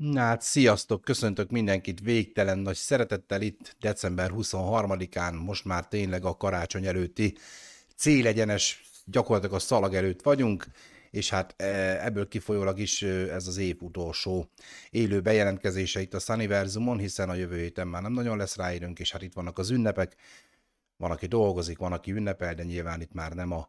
Na hát, sziasztok, köszöntök mindenkit végtelen nagy szeretettel itt december 23-án, most már tényleg a karácsony előtti célegyenes, gyakorlatilag a szalag előtt vagyunk, és hát e, ebből kifolyólag is ez az év utolsó élő bejelentkezése itt a Sunniversumon, hiszen a jövő héten már nem nagyon lesz ráérünk, és hát itt vannak az ünnepek, van, aki dolgozik, van, aki ünnepel, de nyilván itt már nem a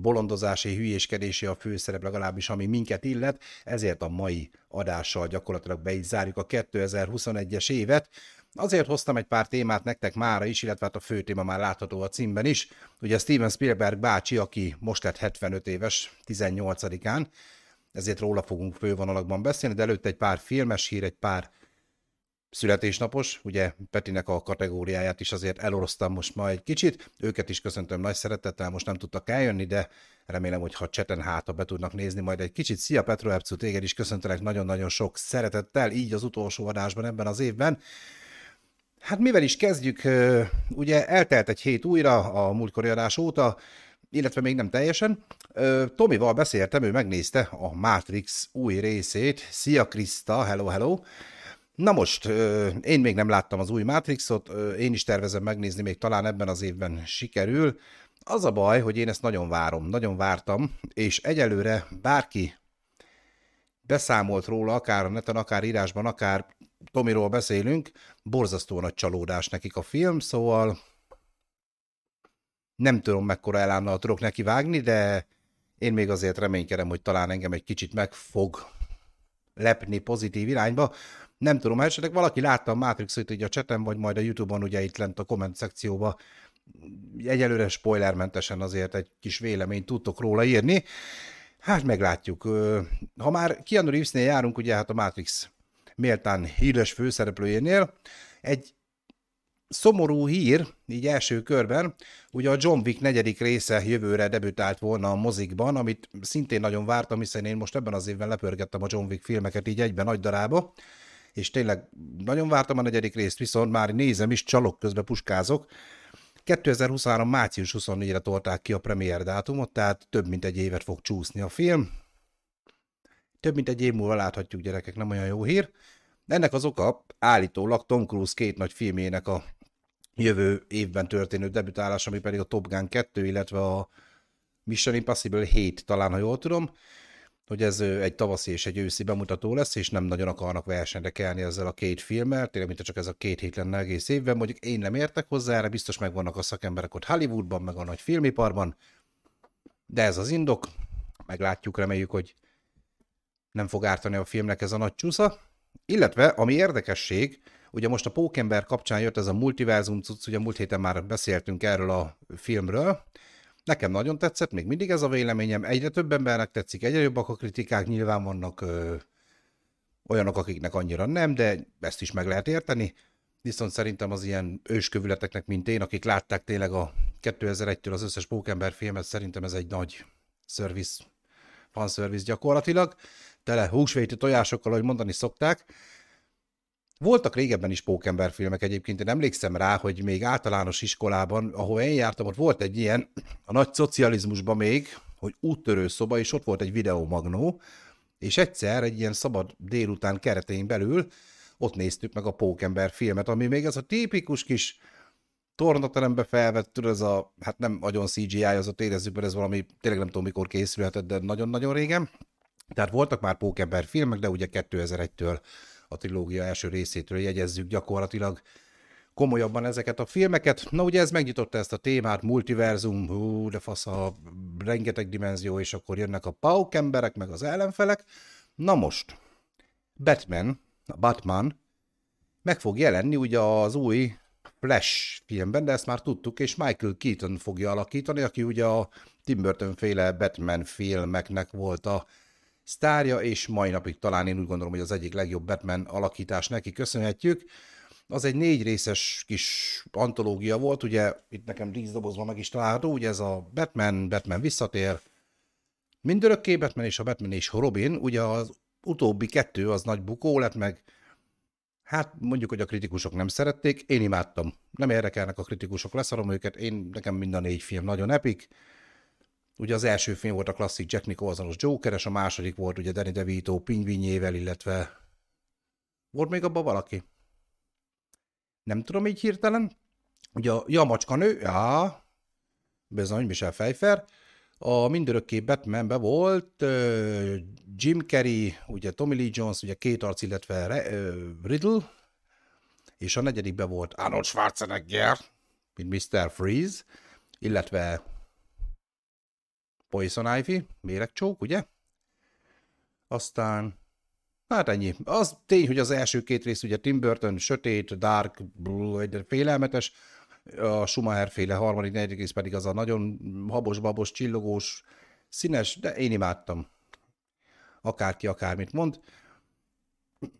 bolondozási, hülyéskedési a főszerep, legalábbis ami minket illet, ezért a mai adással gyakorlatilag be is zárjuk a 2021-es évet. Azért hoztam egy pár témát nektek mára is, illetve hát a fő téma már látható a címben is. Ugye Steven Spielberg bácsi, aki most lett 75 éves, 18-án, ezért róla fogunk fővonalakban beszélni, de előtte egy pár filmes hír, egy pár születésnapos, ugye Petinek a kategóriáját is azért elorosztam most ma egy kicsit, őket is köszöntöm nagy szeretettel, most nem tudtak eljönni, de remélem, hogy ha cseten háta be tudnak nézni majd egy kicsit. Szia Petro Epcu, téged is köszöntelek nagyon-nagyon sok szeretettel, így az utolsó adásban ebben az évben. Hát mivel is kezdjük, ugye eltelt egy hét újra a múltkori adás óta, illetve még nem teljesen. Tomival beszéltem, ő megnézte a Matrix új részét. Szia Krista, hello, hello! Na most, én még nem láttam az új Matrixot, én is tervezem megnézni, még talán ebben az évben sikerül. Az a baj, hogy én ezt nagyon várom, nagyon vártam, és egyelőre bárki beszámolt róla, akár a neten, akár írásban, akár Tomiról beszélünk, borzasztó nagy csalódás nekik a film, szóval nem tudom, mekkora elánnal tudok neki vágni, de én még azért reménykedem, hogy talán engem egy kicsit meg fog lepni pozitív irányba. Nem tudom, esetleg valaki látta a Matrixot így a chaten, vagy majd a Youtube-on, ugye itt lent a komment szekcióba, egyelőre spoilermentesen azért egy kis véleményt tudtok róla írni. Hát meglátjuk. Ha már Keanu Reevesnél járunk, ugye hát a Matrix méltán híres főszereplőjénél, egy szomorú hír, így első körben, ugye a John Wick negyedik része jövőre debütált volna a mozikban, amit szintén nagyon vártam, hiszen én most ebben az évben lepörgettem a John Wick filmeket így egyben nagy darába, és tényleg nagyon vártam a negyedik részt, viszont már nézem is, csalok közben puskázok. 2023. március 24-re tolták ki a premier dátumot, tehát több mint egy évet fog csúszni a film. Több mint egy év múlva láthatjuk gyerekek, nem olyan jó hír. Ennek az oka állítólag Tom Cruise két nagy filmének a jövő évben történő debütálás, ami pedig a Top Gun 2, illetve a Mission Impossible 7, talán ha jól tudom hogy ez egy tavaszi és egy őszi bemutató lesz, és nem nagyon akarnak versenyre kelni ezzel a két filmmel, tényleg, mint csak ez a két hét lenne egész évben, mondjuk én nem értek hozzá, erre biztos megvannak a szakemberek ott Hollywoodban, meg a nagy filmiparban, de ez az indok, meglátjuk, reméljük, hogy nem fog ártani a filmnek ez a nagy csúsza, illetve, ami érdekesség, ugye most a Pókember kapcsán jött ez a multiverzum cucc, ugye múlt héten már beszéltünk erről a filmről, Nekem nagyon tetszett, még mindig ez a véleményem, egyre több embernek tetszik, egyre jobbak a kritikák, nyilván vannak ö, olyanok, akiknek annyira nem, de ezt is meg lehet érteni. Viszont szerintem az ilyen őskövületeknek, mint én, akik látták tényleg a 2001-től az összes Pókember filmet, szerintem ez egy nagy service, fanservice gyakorlatilag, tele húsvéti tojásokkal, ahogy mondani szokták, voltak régebben is pókember filmek egyébként, én emlékszem rá, hogy még általános iskolában, ahol én jártam, ott volt egy ilyen, a nagy szocializmusban még, hogy úttörő szoba, és ott volt egy videomagnó, és egyszer egy ilyen szabad délután keretein belül ott néztük meg a Pókember filmet, ami még ez a tipikus kis tornaterembe felvett, tudod, ez a, hát nem nagyon CGI, az a érezzük, mert ez valami, tényleg nem tudom mikor készülhetett, de nagyon-nagyon régen. Tehát voltak már Pókember filmek, de ugye 2001-től a trilógia első részétől jegyezzük gyakorlatilag komolyabban ezeket a filmeket. Na ugye ez megnyitotta ezt a témát, multiverzum, hú, de fasz a rengeteg dimenzió, és akkor jönnek a pauk emberek, meg az ellenfelek. Na most, Batman, a Batman meg fog jelenni ugye az új Flash filmben, de ezt már tudtuk, és Michael Keaton fogja alakítani, aki ugye a Tim Burton féle Batman filmeknek volt a sztárja, és mai napig talán én úgy gondolom, hogy az egyik legjobb Batman alakítás neki köszönhetjük. Az egy négy részes kis antológia volt, ugye itt nekem díszdobozva meg is található, ugye ez a Batman, Batman visszatér, mindörökké Batman és a Batman és Robin, ugye az utóbbi kettő az nagy bukó lett meg, hát mondjuk, hogy a kritikusok nem szerették, én imádtam. Nem érdekelnek a kritikusok, leszarom őket, én nekem mind a négy film nagyon epik, Ugye az első film volt a klasszik Jack Nicholsonos Jokeres, a második volt ugye Danny DeVito pingvinyével, illetve Volt még abban valaki? Nem tudom így hirtelen. Ugye a ja, macskanő, ja, bizony, Michel Pfeiffer. A mindörökké Batmanbe volt uh, Jim Carrey, ugye Tommy Lee Jones, ugye két arc, illetve uh, Riddle, és a negyedikbe volt Arnold Schwarzenegger, mint Mr. Freeze, illetve Poison Ivy, méregcsók, ugye? Aztán, hát ennyi. Az tény, hogy az első két rész ugye Tim Burton, sötét, dark, blue, félelmetes, a Schumacher féle harmadik, negyedik rész pedig az a nagyon habos-babos, csillogós, színes, de én imádtam. Akárki akármit mond.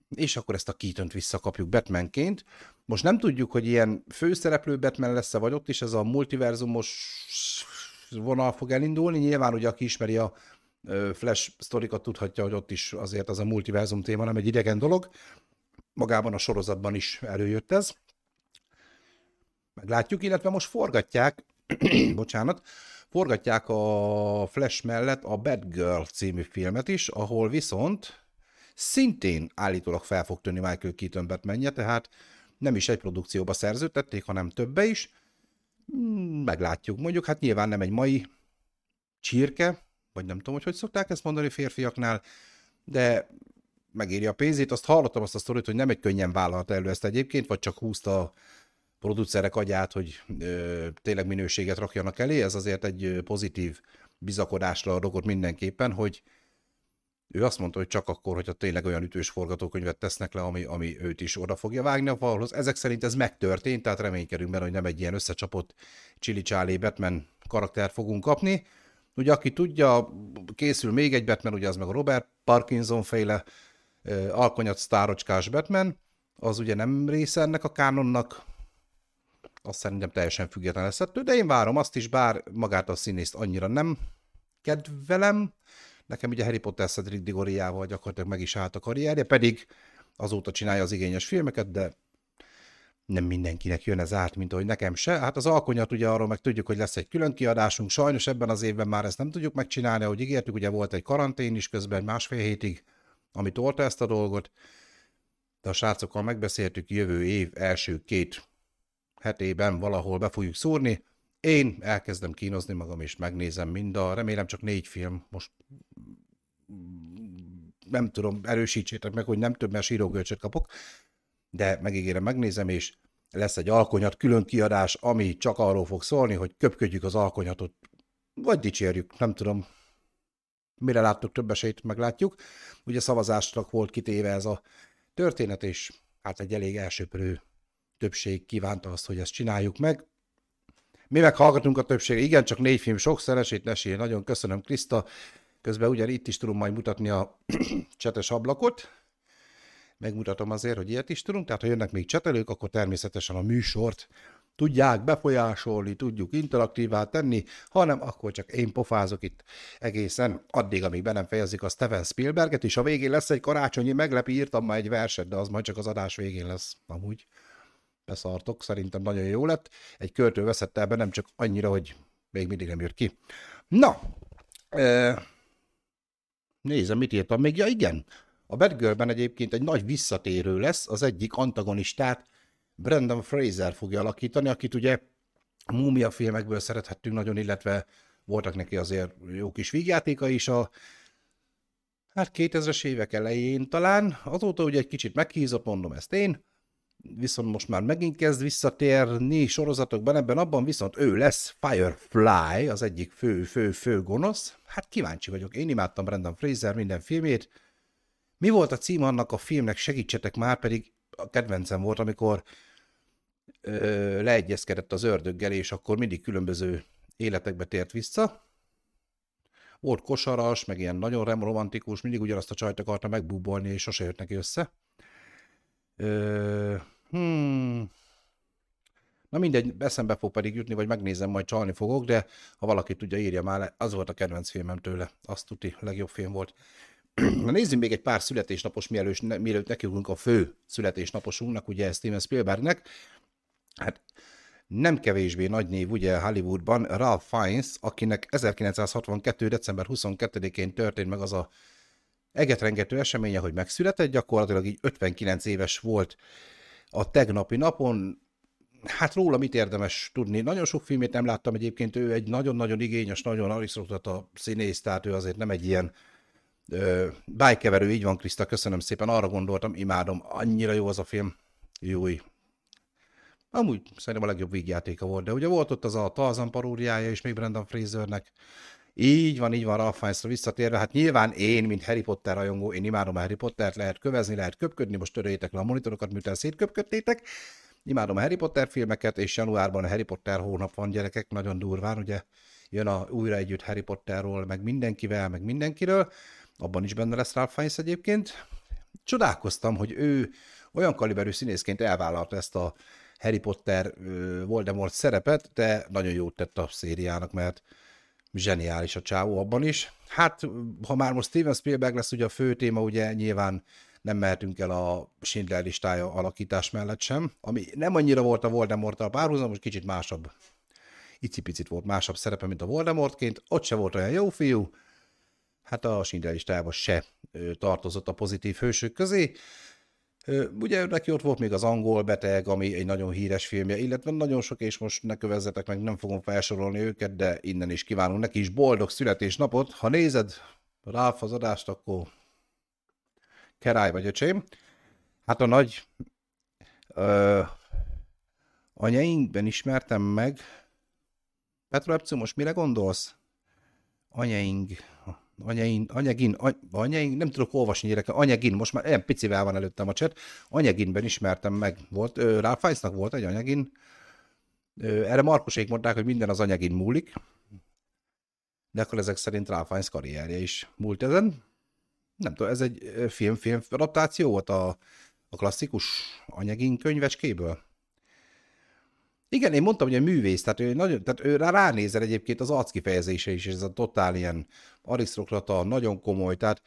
És akkor ezt a Keaton-t visszakapjuk Batmanként. Most nem tudjuk, hogy ilyen főszereplő Batman lesz-e, vagy ott is ez a multiverzumos vonal fog elindulni. Nyilván, ugye aki ismeri a Flash sztorikat, tudhatja, hogy ott is azért az a multiverzum téma nem egy idegen dolog. Magában a sorozatban is előjött ez. Meglátjuk, illetve most forgatják, bocsánat, forgatják a Flash mellett a Bad Girl című filmet is, ahol viszont szintén állítólag fel fog tűnni Michael Keaton Batmanje, tehát nem is egy produkcióba szerződtették, hanem többe is. Hmm, meglátjuk. Mondjuk, hát nyilván nem egy mai csirke, vagy nem tudom, hogy hogy szokták ezt mondani férfiaknál, de megéri a pénzét. Azt hallottam azt a sztorit, hogy nem egy könnyen vállalta elő ezt egyébként, vagy csak húzta producerek agyát, hogy ö, tényleg minőséget rakjanak elé. Ez azért egy pozitív bizakodásra rogott mindenképpen, hogy ő azt mondta, hogy csak akkor, hogyha tényleg olyan ütős forgatókönyvet tesznek le, ami, ami őt is oda fogja vágni a falhoz. Ezek szerint ez megtörtént, tehát reménykedünk benne, hogy nem egy ilyen összecsapott Chili Charlie Batman karakter fogunk kapni. Ugye, aki tudja, készül még egy Batman, ugye az meg a Robert Parkinson féle alkonyat sztárocskás Batman, az ugye nem része ennek a kánonnak, azt szerintem teljesen független lesz de én várom azt is, bár magát a színészt annyira nem kedvelem, Nekem ugye Harry Potter Cedric Digoriával gyakorlatilag meg is állt a karrierje, pedig azóta csinálja az igényes filmeket, de nem mindenkinek jön ez át, mint ahogy nekem se. Hát az alkonyat ugye arról meg tudjuk, hogy lesz egy külön kiadásunk, sajnos ebben az évben már ezt nem tudjuk megcsinálni, ahogy ígértük, ugye volt egy karantén is közben másfél hétig, ami tolta ezt a dolgot, de a srácokkal megbeszéltük, jövő év első két hetében valahol be fogjuk szúrni, én elkezdem kínozni magam, és megnézem mind a, remélem csak négy film, most nem tudom, erősítsétek meg, hogy nem több, mert sírógölcsöt kapok, de megígérem, megnézem, és lesz egy alkonyat külön kiadás, ami csak arról fog szólni, hogy köpködjük az alkonyatot, vagy dicsérjük, nem tudom, mire láttuk több esélyt, meglátjuk. Ugye szavazásnak volt kitéve ez a történet, és hát egy elég elsőprő többség kívánta azt, hogy ezt csináljuk meg. Mi meghallgatunk a többséget. Igen, csak négy film, sok szeresét nesél. Nagyon köszönöm, Kriszta. Közben ugyan itt is tudom majd mutatni a csetes ablakot. Megmutatom azért, hogy ilyet is tudunk. Tehát, ha jönnek még csetelők, akkor természetesen a műsort tudják befolyásolni, tudjuk interaktívá tenni, hanem akkor csak én pofázok itt egészen addig, amíg be nem fejezik a Steven Spielberget, és a végén lesz egy karácsonyi meglepi, írtam már egy verset, de az majd csak az adás végén lesz, amúgy beszartok, szerintem nagyon jó lett. Egy költő veszett el nem csak annyira, hogy még mindig nem jött ki. Na, e, nézem, mit írtam még. Ja, igen, a Batgirlben egyébként egy nagy visszatérő lesz, az egyik antagonistát Brandon Fraser fogja alakítani, akit ugye múmia filmekből szerethettünk nagyon, illetve voltak neki azért jó kis vígjátéka is a hát 2000-es évek elején talán, azóta ugye egy kicsit meghízott, mondom ezt én, viszont most már megint kezd visszatérni sorozatokban, ebben abban viszont ő lesz Firefly, az egyik fő, fő, fő gonosz. Hát kíváncsi vagyok, én imádtam Brandon Fraser minden filmét. Mi volt a cím annak a filmnek, segítsetek már, pedig a kedvencem volt, amikor ö, leegyezkedett az ördöggel, és akkor mindig különböző életekbe tért vissza. Volt kosaras, meg ilyen nagyon romantikus, mindig ugyanazt a csajt akarta megbúbolni, és sose jött neki össze. Hmm. Na mindegy, eszembe fog pedig jutni, vagy megnézem, majd csalni fogok, de ha valaki tudja, írja már Az volt a kedvenc filmem tőle. Azt tuti, legjobb film volt. Na nézzünk még egy pár születésnapos, mielőtt, ne, mielőtt nekiugrunk a fő születésnaposunknak, ugye Steven Spielbergnek. Hát nem kevésbé nagy név ugye Hollywoodban, Ralph Fiennes, akinek 1962. december 22-én történt meg az a egetrengető eseménye, hogy megszületett, gyakorlatilag így 59 éves volt a tegnapi napon, hát róla mit érdemes tudni? Nagyon sok filmét nem láttam egyébként, ő egy nagyon-nagyon igényes, nagyon arisztokrata színész, tehát ő azért nem egy ilyen ö, bájkeverő, így van Kriszta, köszönöm szépen, arra gondoltam, imádom, annyira jó az a film, Júj. Amúgy szerintem a legjobb vígjátéka volt, de ugye volt ott az a Tarzan paródiája is még Brendan Frasernek, így van, így van, Ralph Fiennesra visszatérve. Hát nyilván én, mint Harry Potter rajongó, én imádom a Harry Pottert, lehet kövezni, lehet köpködni, most töröljétek le a monitorokat, miután szétköpködtétek. Imádom a Harry Potter filmeket, és januárban a Harry Potter hónap van, gyerekek, nagyon durván, ugye jön a újra együtt Harry Potterról, meg mindenkivel, meg mindenkiről. Abban is benne lesz Ralph Fiennes egyébként. Csodálkoztam, hogy ő olyan kaliberű színészként elvállalta ezt a Harry Potter Voldemort szerepet, de nagyon jót tett a szériának, mert zseniális a csávó abban is. Hát, ha már most Steven Spielberg lesz ugye a fő téma, ugye nyilván nem mehetünk el a Schindler listája alakítás mellett sem, ami nem annyira volt a Voldemort-tal párhuzamos, kicsit másabb. Icipicit volt másabb szerepe, mint a Voldemortként, ott se volt olyan jó fiú, hát a Schindler listájában se tartozott a pozitív hősök közé. Ugye neki ott volt még az Angol Beteg, ami egy nagyon híres filmje, illetve nagyon sok, és most ne kövezzetek meg, nem fogom felsorolni őket, de innen is kívánunk neki is boldog születésnapot. Ha nézed Ralph az adást, akkor kerály vagy öcsém. Hát a nagy ö, anyainkben ismertem meg. Petra Epcu, most mire gondolsz? Anyaink, anyain, anyagin, anyain, nem tudok olvasni gyereke, anyagin, most már ilyen picivel van előttem a cset, anyaginben ismertem meg, volt, Ralph volt egy anyagin, erre Markosék mondták, hogy minden az anyagin múlik, de akkor ezek szerint Ralph Fiennes karrierje is múlt ezen. Nem tudom, ez egy film-film adaptáció volt a, a klasszikus anyagin könyvecskéből? Igen, én mondtam, hogy a művész, tehát ő, nagyon, tehát ő ránézel egyébként az arckifejezése is, ez a totál ilyen arisztokrata, nagyon komoly, tehát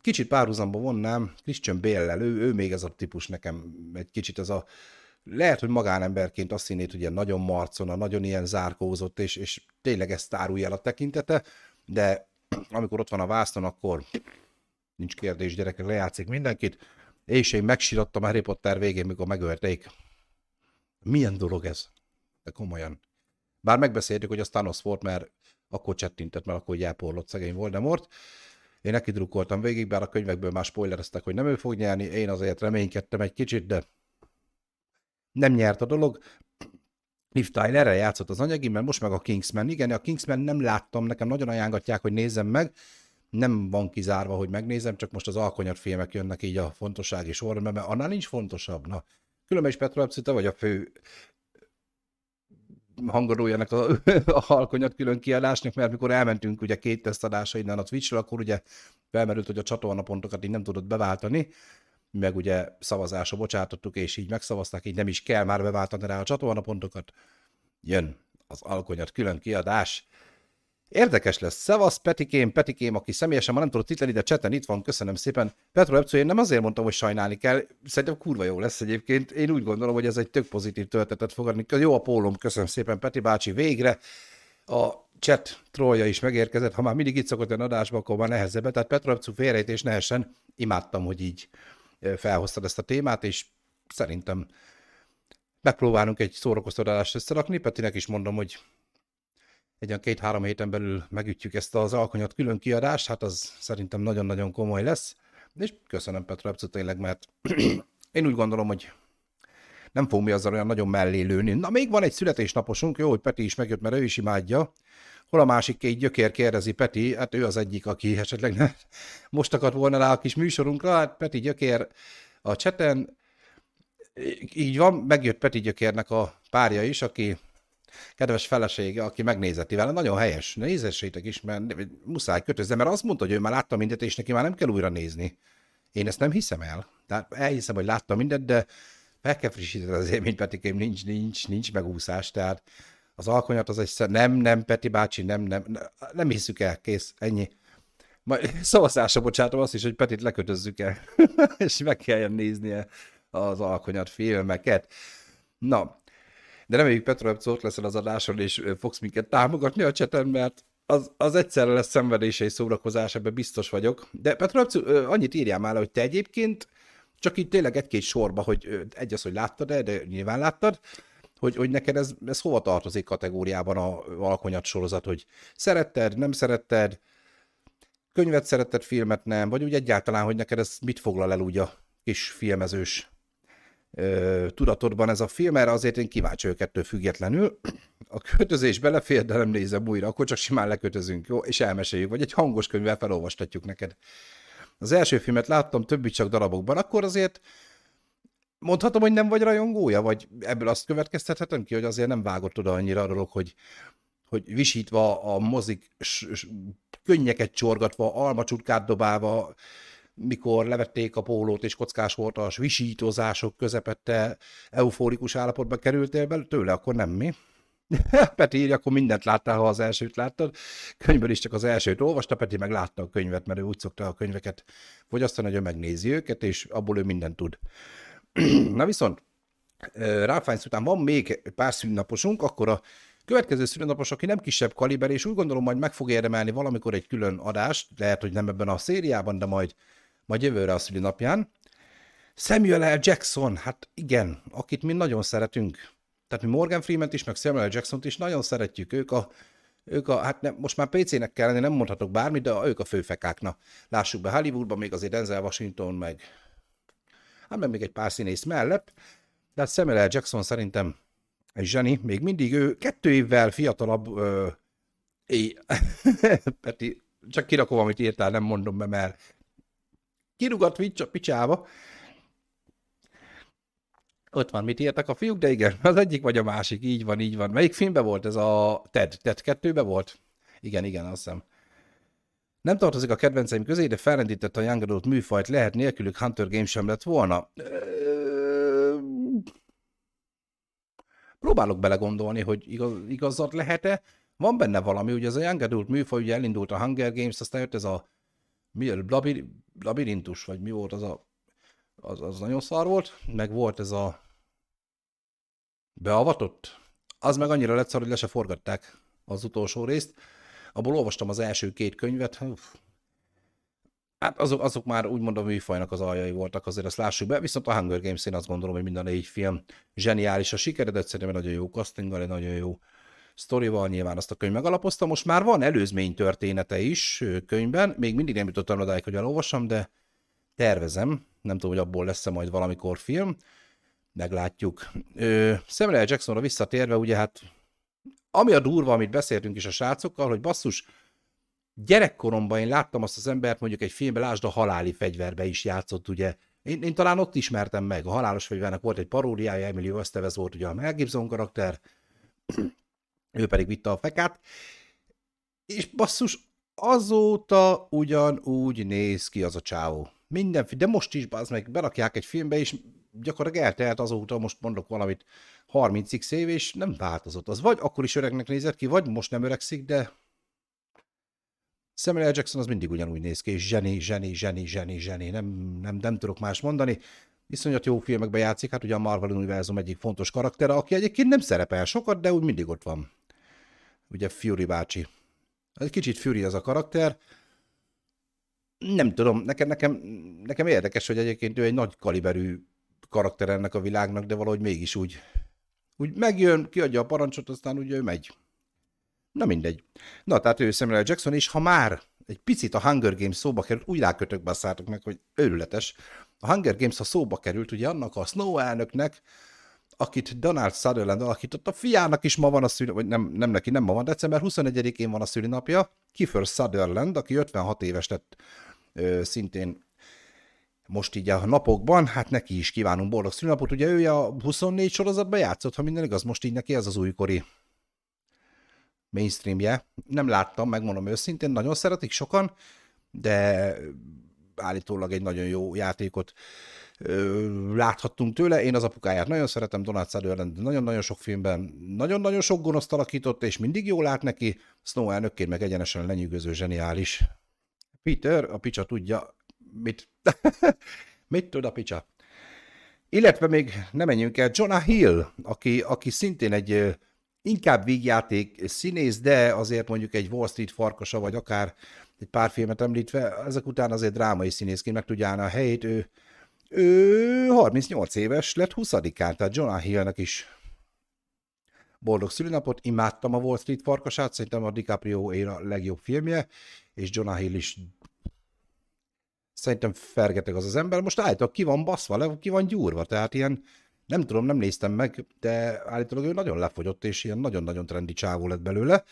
kicsit párhuzamba vonnám Christian bale ő, ő még ez a típus nekem egy kicsit ez a lehet, hogy magánemberként azt színét, hogy ilyen nagyon marcona, nagyon ilyen zárkózott, és, és tényleg ezt árulja el a tekintete, de amikor ott van a vászton, akkor nincs kérdés, gyerekek, lejátszik mindenkit, és én megsírottam a Harry Potter végén, mikor megölték. Milyen dolog ez? De komolyan. Bár megbeszéltük, hogy az Thanos volt, mert akkor csettintett, mert akkor gyáporlott szegény Voldemort. Én neki drukkoltam végig, bár a könyvekből már spoilereztek, hogy nem ő fog nyerni, én azért reménykedtem egy kicsit, de nem nyert a dolog. Liv Tyler játszott az anyagi, mert most meg a Kingsman. Igen, a Kingsman nem láttam, nekem nagyon ajánlatják, hogy nézzem meg. Nem van kizárva, hogy megnézem, csak most az alkonyat filmek jönnek így a fontossági sorban, mert annál nincs fontosabb. Na, különben is Petro te vagy a fő hangadójának a, a halkonyat külön kiadásnak, mert mikor elmentünk ugye két tesztadása innen a twitch akkor ugye felmerült, hogy a csatornapontokat így nem tudott beváltani, meg ugye szavazásra bocsátottuk, és így megszavazták, így nem is kell már beváltani rá a csatornapontokat. Jön az alkonyat külön kiadás, Érdekes lesz. Szevasz, Petikém, Petikém, aki személyesen ma nem tudott itt lenni, de cseten itt van, köszönöm szépen. Petro Epcu, én nem azért mondtam, hogy sajnálni kell, szerintem kurva jó lesz egyébként. Én úgy gondolom, hogy ez egy tök pozitív töltetet fogadni. Jó a pólom, köszönöm szépen, Peti bácsi, végre. A chat trollja is megérkezett, ha már mindig itt szokott olyan adásba, akkor már nehezebb. Tehát Petro Epcu félrejtés nehesen. Imádtam, hogy így felhoztad ezt a témát, és szerintem megpróbálunk egy szórakoztatást összerakni. Petinek is mondom, hogy egy olyan két-három héten belül megütjük ezt az alkonyat külön kiadást, hát az szerintem nagyon-nagyon komoly lesz, és köszönöm Petra Epcu tényleg, mert én úgy gondolom, hogy nem fogunk mi azzal olyan nagyon mellé lőni. Na, még van egy születésnaposunk, jó, hogy Peti is megjött, mert ő is imádja. Hol a másik két gyökér kérdezi Peti, hát ő az egyik, aki esetleg ne, most akart volna rá a kis műsorunkra, hát Peti gyökér a cseten, így van, megjött Peti gyökérnek a párja is, aki kedves felesége, aki megnézeti vele, nagyon helyes, nézessétek is, mert muszáj kötözze, mert azt mondta, hogy ő már látta mindent, és neki már nem kell újra nézni. Én ezt nem hiszem el. Tehát elhiszem, hogy látta mindent, de fel kell frissíteni az élményt, Petikém, nincs, nincs, nincs megúszás, tehát az alkonyat az egy nem, nem, Peti bácsi, nem, nem, nem hiszük el, kész, ennyi. Majd szavazásra bocsátom azt is, hogy Petit lekötözzük el, és meg kelljen néznie az alkonyat filmeket. Na, de reméljük Petro ott leszel az adáson, és fogsz minket támogatni a cseten, mert az, az egyszerre lesz szenvedése és szórakozás, ebben biztos vagyok. De Petra, annyit írjál már, hogy te egyébként csak így tényleg egy-két sorba, hogy egy az, hogy láttad -e, de nyilván láttad, hogy, hogy neked ez, ez hova tartozik kategóriában a alkonyat sorozat, hogy szeretted, nem szeretted, könyvet szeretted, filmet nem, vagy úgy egyáltalán, hogy neked ez mit foglal el úgy a kis filmezős ö, tudatodban ez a film, erre azért én kíváncsi vagyok ettől függetlenül. A kötözés belefér, de nem nézem újra, akkor csak simán lekötözünk, jó? És elmeséljük, vagy egy hangos könyvvel felolvastatjuk neked. Az első filmet láttam, többi csak darabokban, akkor azért mondhatom, hogy nem vagy rajongója, vagy ebből azt következtethetem ki, hogy azért nem vágott oda annyira a dolog, hogy, hogy visítva a mozik, könnyeket csorgatva, almacsutkát dobálva, mikor levették a pólót és kockás volt a visítozások közepette eufórikus állapotba kerültél belőle, tőle, akkor nem mi. Peti írja, akkor mindent láttál, ha az elsőt láttad. Könyvből is csak az elsőt olvasta, Peti meg látta a könyvet, mert ő úgy szokta a könyveket fogyasztani, hogy ő megnézi őket, és abból ő mindent tud. Na viszont, Ráfánysz után van még pár szűnnaposunk, akkor a következő szűnnapos, aki nem kisebb kaliber, és úgy gondolom, majd meg fog érdemelni valamikor egy külön adást, lehet, hogy nem ebben a szériában, de majd, majd jövőre a szülinapján. Samuel L. Jackson, hát igen, akit mi nagyon szeretünk. Tehát mi Morgan Freeman is, meg Samuel L. Jackson-t is nagyon szeretjük. Ők a, ők a hát nem, most már PC-nek kellene, nem mondhatok bármit, de ők a főfekákna. Lássuk be, Hollywoodban még azért Denzel Washington, meg hát meg még egy pár színész mellett, de hát Samuel L. Jackson szerintem egy zseni, még mindig ő kettő évvel fiatalabb, ö, é, Peti, csak kirakom, amit írtál, nem mondom be, mert kirugat a picsába. Ott van, mit írtak a fiúk, de igen, az egyik vagy a másik, így van, így van. Melyik filmben volt ez a Ted? Ted 2 volt? Igen, igen, azt hiszem. Nem tartozik a kedvenceim közé, de felrendített a Young Adult műfajt, lehet nélkülük Hunter Game sem lett volna. Próbálok belegondolni, hogy igaz, igazat lehet-e. Van benne valami, ugye ez a Young Adult műfaj, ugye elindult a Hunger Games, aztán jött ez a mi, labir, labirintus, vagy mi volt az a az, az nagyon szar volt, meg volt ez a beavatott, az meg annyira lett szar, hogy le se forgatták az utolsó részt. Abból olvastam az első két könyvet, Hát azok, azok már úgymond a műfajnak az aljai voltak, azért ezt lássuk be, viszont a Hunger Games én azt gondolom, hogy minden négy film zseniális. A sikeredett, szerintem nagyon jó castinggal, egy nagyon jó sztorival, nyilván azt a könyv megalapozta. Most már van előzmény története is könyvben, még mindig nem jutottam odáig, hogy elolvassam, de tervezem, nem tudom, hogy abból lesz-e majd valamikor film, meglátjuk. Ö, Samuel Jacksonra visszatérve, ugye hát ami a durva, amit beszéltünk is a srácokkal, hogy basszus, gyerekkoromban én láttam azt az embert, mondjuk egy filmben, lásd a haláli fegyverbe is játszott, ugye. Én, én talán ott ismertem meg, a halálos fegyvernek volt egy paródiája, Emilio Estevez volt ugye a Mel Gibson karakter, ő pedig vitte a fekát, és basszus, azóta ugyanúgy néz ki az a csávó. Mindenféle, de most is, az meg, berakják egy filmbe, és gyakorlatilag eltelt azóta, most mondok valamit, 30x év, és nem változott. Az vagy akkor is öregnek nézett ki, vagy most nem öregszik, de Samuel L. Jackson az mindig ugyanúgy néz ki, és zseni, zseni, zseni, zseni, zseni, nem, nem, nem tudok más mondani. Iszonyat jó filmekbe játszik, hát ugye a Marvel Univerzum egyik fontos karaktere, aki egyébként nem szerepel sokat, de úgy mindig ott van. Ugye Fury bácsi. Egy kicsit Fury az a karakter. Nem tudom, nekem, nekem, nekem érdekes, hogy egyébként ő egy nagy kaliberű karakter ennek a világnak, de valahogy mégis úgy, úgy megjön, kiadja a parancsot, aztán ugye ő megy. Na mindegy. Na, tehát ő Samuel Jackson, és ha már egy picit a Hunger Games szóba került, úgy rákötök beszálltok meg, hogy őrületes. A Hunger Games, ha szóba került, ugye annak a Snow elnöknek, akit Donald Sutherland alakított, a fiának is ma van a szüli, vagy nem, nem neki, nem ma van, december 21-én van a szülinapja, Kiefer Sutherland, aki 56 éves lett ö, szintén most így a napokban, hát neki is kívánunk boldog szülinapot, ugye ő a 24 sorozatban játszott, ha minden igaz, most így neki ez az újkori mainstreamje. Nem láttam, megmondom őszintén, nagyon szeretik sokan, de állítólag egy nagyon jó játékot láthattunk tőle. Én az apukáját nagyon szeretem, Donald Sutherland nagyon-nagyon sok filmben nagyon-nagyon sok gonoszt alakított, és mindig jól lát neki. Snow elnökként meg egyenesen lenyűgöző, zseniális. Peter, a picsa tudja, mit, mit tud a picsa. Illetve még nem menjünk el, Jonah Hill, aki, aki szintén egy inkább vígjáték színész, de azért mondjuk egy Wall Street farkasa, vagy akár egy pár filmet említve, ezek után azért drámai színészként meg tudja állni a helyét. Ő, ő 38 éves, lett 20-án, tehát Jonah Hillnek is boldog szülinapot. Imádtam a Wall Street farkasát, szerintem a DiCaprio ér a legjobb filmje, és Jonah Hill is szerintem fergeteg az az ember. Most állítólag ki van baszva, le, ki van gyúrva, tehát ilyen, nem tudom, nem néztem meg, de állítólag ő nagyon lefogyott, és ilyen nagyon-nagyon trendi csávó lett belőle.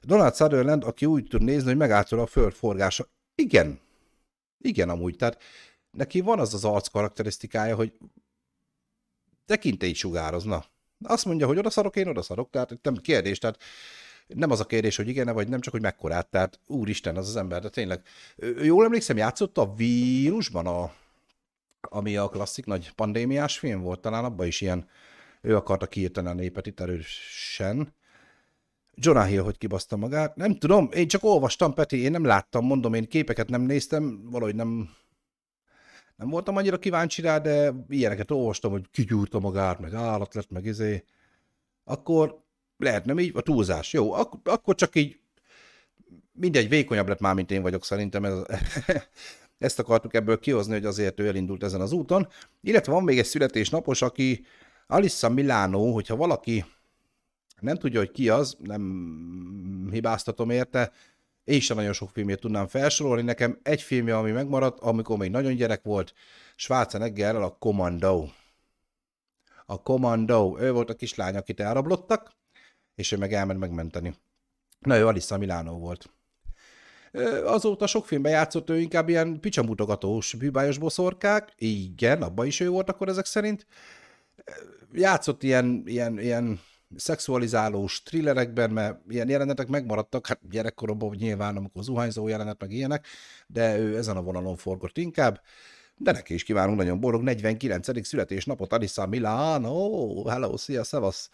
Donald Sutherland, aki úgy tud nézni, hogy megáltal a föld forgása. Igen. Igen, amúgy. Tehát neki van az az arc karakterisztikája, hogy tekintély sugározna. Azt mondja, hogy odaszarok, én odaszarok, tehát nem kérdés, tehát nem az a kérdés, hogy igen vagy nem, csak hogy mekkorát, tehát úristen, az az ember, de tényleg. Jól emlékszem, játszott a vírusban, a, ami a klasszik nagy pandémiás film volt, talán abban is ilyen, ő akarta kiírtani a népet itt erősen. Jonah Hill, hogy kibaszta magát. Nem tudom, én csak olvastam, Peti, én nem láttam, mondom, én képeket nem néztem, valahogy nem, nem voltam annyira kíváncsi rá, de ilyeneket olvastam, hogy kigyúrta magát, meg állat lett, meg izé. Akkor lehet nem így, a túlzás. Jó, ak- akkor csak így mindegy, vékonyabb lett már, mint én vagyok szerintem. Ez, ezt akartuk ebből kihozni, hogy azért ő elindult ezen az úton. Illetve van még egy születésnapos, aki Alissa Milano, hogyha valaki nem tudja, hogy ki az, nem hibáztatom érte, én sem nagyon sok filmjét tudnám felsorolni. Nekem egy filmje, ami megmaradt, amikor még nagyon gyerek volt, Schwarzeneggerrel a Commando. A Commando. Ő volt a kislány, akit elrablottak, és ő meg elment megmenteni. Na ő Alissa Milano volt. Azóta sok filmben játszott ő inkább ilyen picsamutogatós, bűbájos boszorkák. Igen, abban is ő volt akkor ezek szerint. Játszott ilyen, ilyen, ilyen szexualizálós thrillerekben, mert ilyen jelenetek megmaradtak, hát gyerekkoromban nyilván, amikor zuhányzó jelenet, meg ilyenek, de ő ezen a vonalon forgott inkább. De neki is kívánunk nagyon boldog 49. születésnapot, Alissa Milano, hello, szia, szevasz!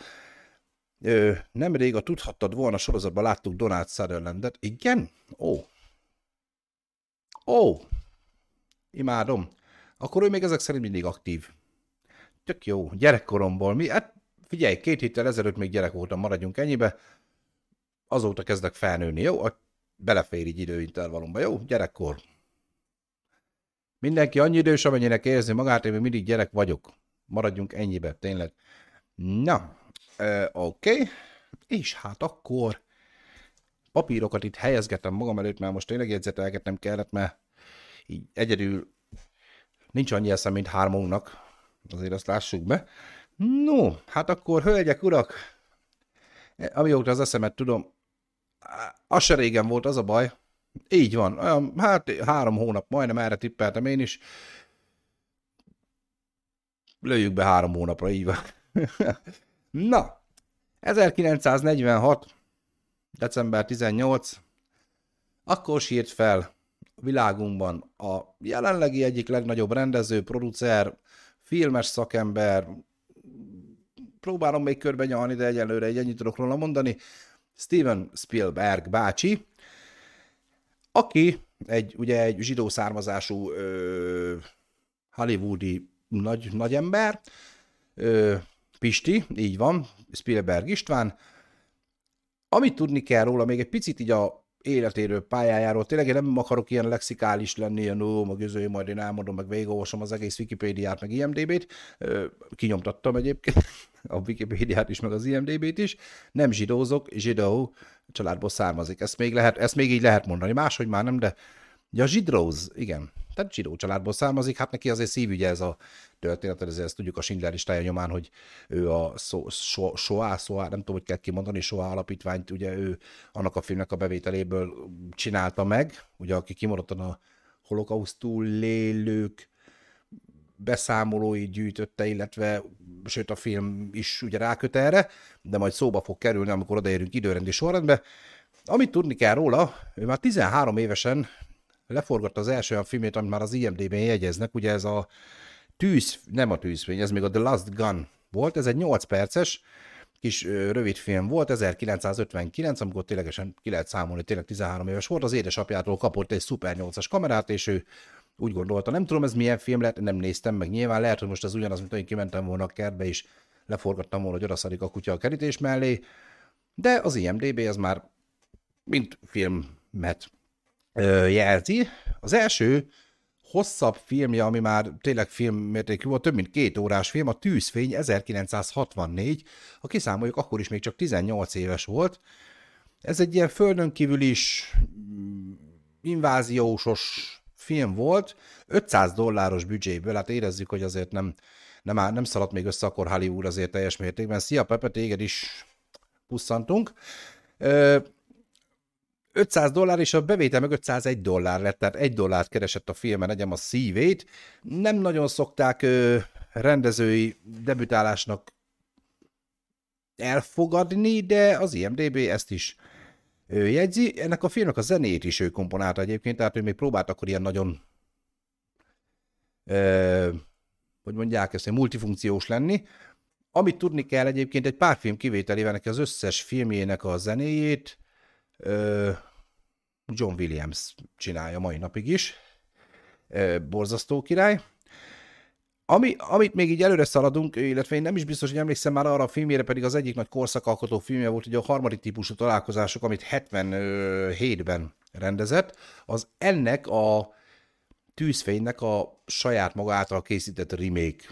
Ö, nemrég a tudhattad volna sorozatban láttuk Donald Sutherlandet. Igen? Ó. Ó. Imádom. Akkor ő még ezek szerint mindig aktív. Tök jó. Gyerekkoromból. Mi? Hát figyelj, két héttel ezelőtt még gyerek voltam, maradjunk ennyibe. Azóta kezdek felnőni, jó? Belefér így időintervallumba, jó? Gyerekkor. Mindenki annyi idős, amennyinek érzi magát, én még mindig gyerek vagyok. Maradjunk ennyibe, tényleg. Na, Oké, okay. és hát akkor papírokat itt helyezgetem magam előtt, mert most tényleg jegyzetelgetnem kellett, mert így egyedül nincs annyi eszem, mint hármunknak, azért azt lássuk be. No, hát akkor, hölgyek, urak, amióta az eszemet tudom, az se régen volt az a baj, így van, olyan, hát három hónap, majdnem erre tippeltem én is. Lőjük be három hónapra, így van. Na, 1946. december 18. Akkor sírt fel világunkban a jelenlegi egyik legnagyobb rendező, producer, filmes szakember, próbálom még körbe nyalni, de egyelőre egy ennyit tudok róla mondani, Steven Spielberg bácsi, aki egy, ugye egy zsidó származású ö, hollywoodi nagy, nagy ember, ö, Pisti, így van, Spielberg István. Amit tudni kell róla, még egy picit így a életéről, pályájáról, tényleg én nem akarok ilyen lexikális lenni, ilyen ó, meg üző, majd én elmondom, meg végigolvasom az egész Wikipédiát, meg IMDB-t. Kinyomtattam egyébként a Wikipédiát is, meg az IMDB-t is. Nem zsidózok, zsidó családból származik. Ezt még, lehet, ezt még így lehet mondani, máshogy már nem, de ja, zsidróz, igen. Tehát zsidó családból származik, hát neki azért szívügye ez a történet, ezért ezt tudjuk a Schindler listája nyomán, hogy ő a Soá, so, so, nem tudom, hogy kell kimondani, Soá alapítványt, ugye ő annak a filmnek a bevételéből csinálta meg, ugye aki kimondottan a holokausztú lélők beszámolói gyűjtötte, illetve sőt a film is ugye ráköt erre, de majd szóba fog kerülni, amikor odaérünk időrendi sorrendbe. Amit tudni kell róla, ő már 13 évesen leforgatta az első olyan filmét, amit már az IMDb-en jegyeznek, ugye ez a tűz, nem a tűzfény, ez még a The Last Gun volt, ez egy 8 perces, kis rövid film volt, 1959, amikor ténylegesen ki lehet számolni, tényleg 13 éves volt, az édesapjától kapott egy Super 8-as kamerát, és ő úgy gondolta, nem tudom ez milyen film lett, nem néztem meg, nyilván lehet, hogy most ez ugyanaz, mint én kimentem volna a kertbe, és leforgattam volna, hogy odaszadik a kutya a kerítés mellé, de az IMDB az már mint filmet jelzi. Az első hosszabb filmje, ami már tényleg filmmértékű volt, több mint két órás film, a Tűzfény 1964, ha kiszámoljuk, akkor is még csak 18 éves volt. Ez egy ilyen földön kívül is mm, inváziósos film volt, 500 dolláros büdzséből, hát érezzük, hogy azért nem, nem, áll, nem szaladt még össze akkor Hollywood azért teljes mértékben. Szia Pepe, téged is pusszantunk. 500 dollár, és a bevétel meg 501 dollár lett, tehát egy dollárt keresett a filmen, egyem a szívét. Nem nagyon szokták ö, rendezői debütálásnak elfogadni, de az IMDB ezt is ö, jegyzi. Ennek a filmnek a zenét is ő komponálta egyébként, tehát ő még próbált akkor ilyen nagyon ö, hogy mondják ezt, multifunkciós lenni. Amit tudni kell egyébként, egy pár film kivételével neki az összes filmjének a zenéjét John Williams csinálja mai napig is. Borzasztó király. Ami, amit még így előre szaladunk, illetve én nem is biztos, hogy emlékszem már arra a filmjére, pedig az egyik nagy korszakalkotó filmje volt, ugye a harmadik típusú találkozások, amit 77-ben rendezett, az ennek a tűzfénynek a saját maga által készített remake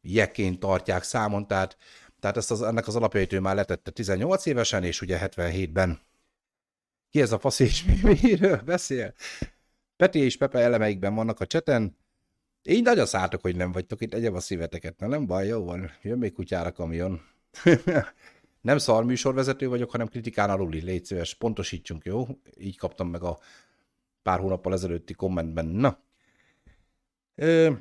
jeként tartják számon, tehát, tehát ezt az, ennek az alapjait ő már letette 18 évesen, és ugye 77-ben ki ez a fasz és mi, miről beszél? Peti és Pepe elemeikben vannak a cseten. Így nagyon szálltok, hogy nem vagytok itt, egyem a szíveteket. Na nem baj, jó van. Jön még kutyára kamion. nem szar műsorvezető vagyok, hanem kritikán aluli. Légy szíves, pontosítsunk, jó? Így kaptam meg a pár hónappal ezelőtti kommentben. Na. Ö,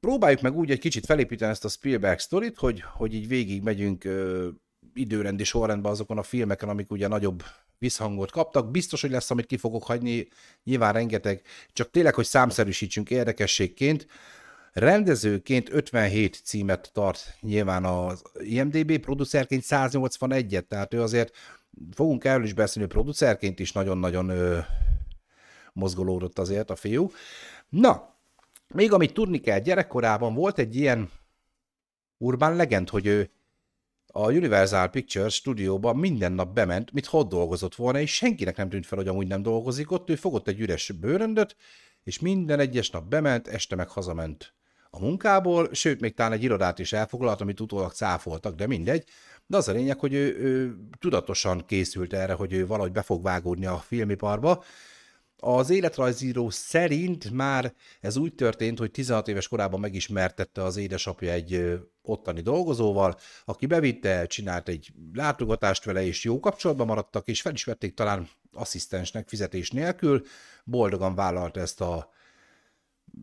próbáljuk meg úgy egy kicsit felépíteni ezt a Spielberg sztorit, hogy, hogy így végig megyünk ö, időrendi sorrendben azokon a filmeken, amik ugye nagyobb visszhangot kaptak. Biztos, hogy lesz, amit ki fogok hagyni, nyilván rengeteg, csak tényleg, hogy számszerűsítsünk érdekességként. Rendezőként 57 címet tart nyilván az IMDB, producerként 181-et, tehát ő azért, fogunk erről is beszélni, producerként is nagyon-nagyon ö, mozgolódott azért a fiú. Na, még amit tudni kell, gyerekkorában volt egy ilyen urban legend, hogy ő a Universal Pictures stúdióban minden nap bement, mit ott dolgozott volna, és senkinek nem tűnt fel, hogy amúgy nem dolgozik ott, ő fogott egy üres bőröndöt, és minden egyes nap bement, este meg hazament. A munkából, sőt, még talán egy irodát is elfoglalt, amit utólag cáfoltak, de mindegy. De az a lényeg, hogy ő, ő tudatosan készült erre, hogy ő valahogy be fog vágódni a filmiparba, az életrajzíró szerint már ez úgy történt, hogy 16 éves korában megismertette az édesapja egy ottani dolgozóval, aki bevitte, csinált egy látogatást vele, és jó kapcsolatban maradtak, és fel is vették talán asszisztensnek fizetés nélkül, boldogan vállalta ezt a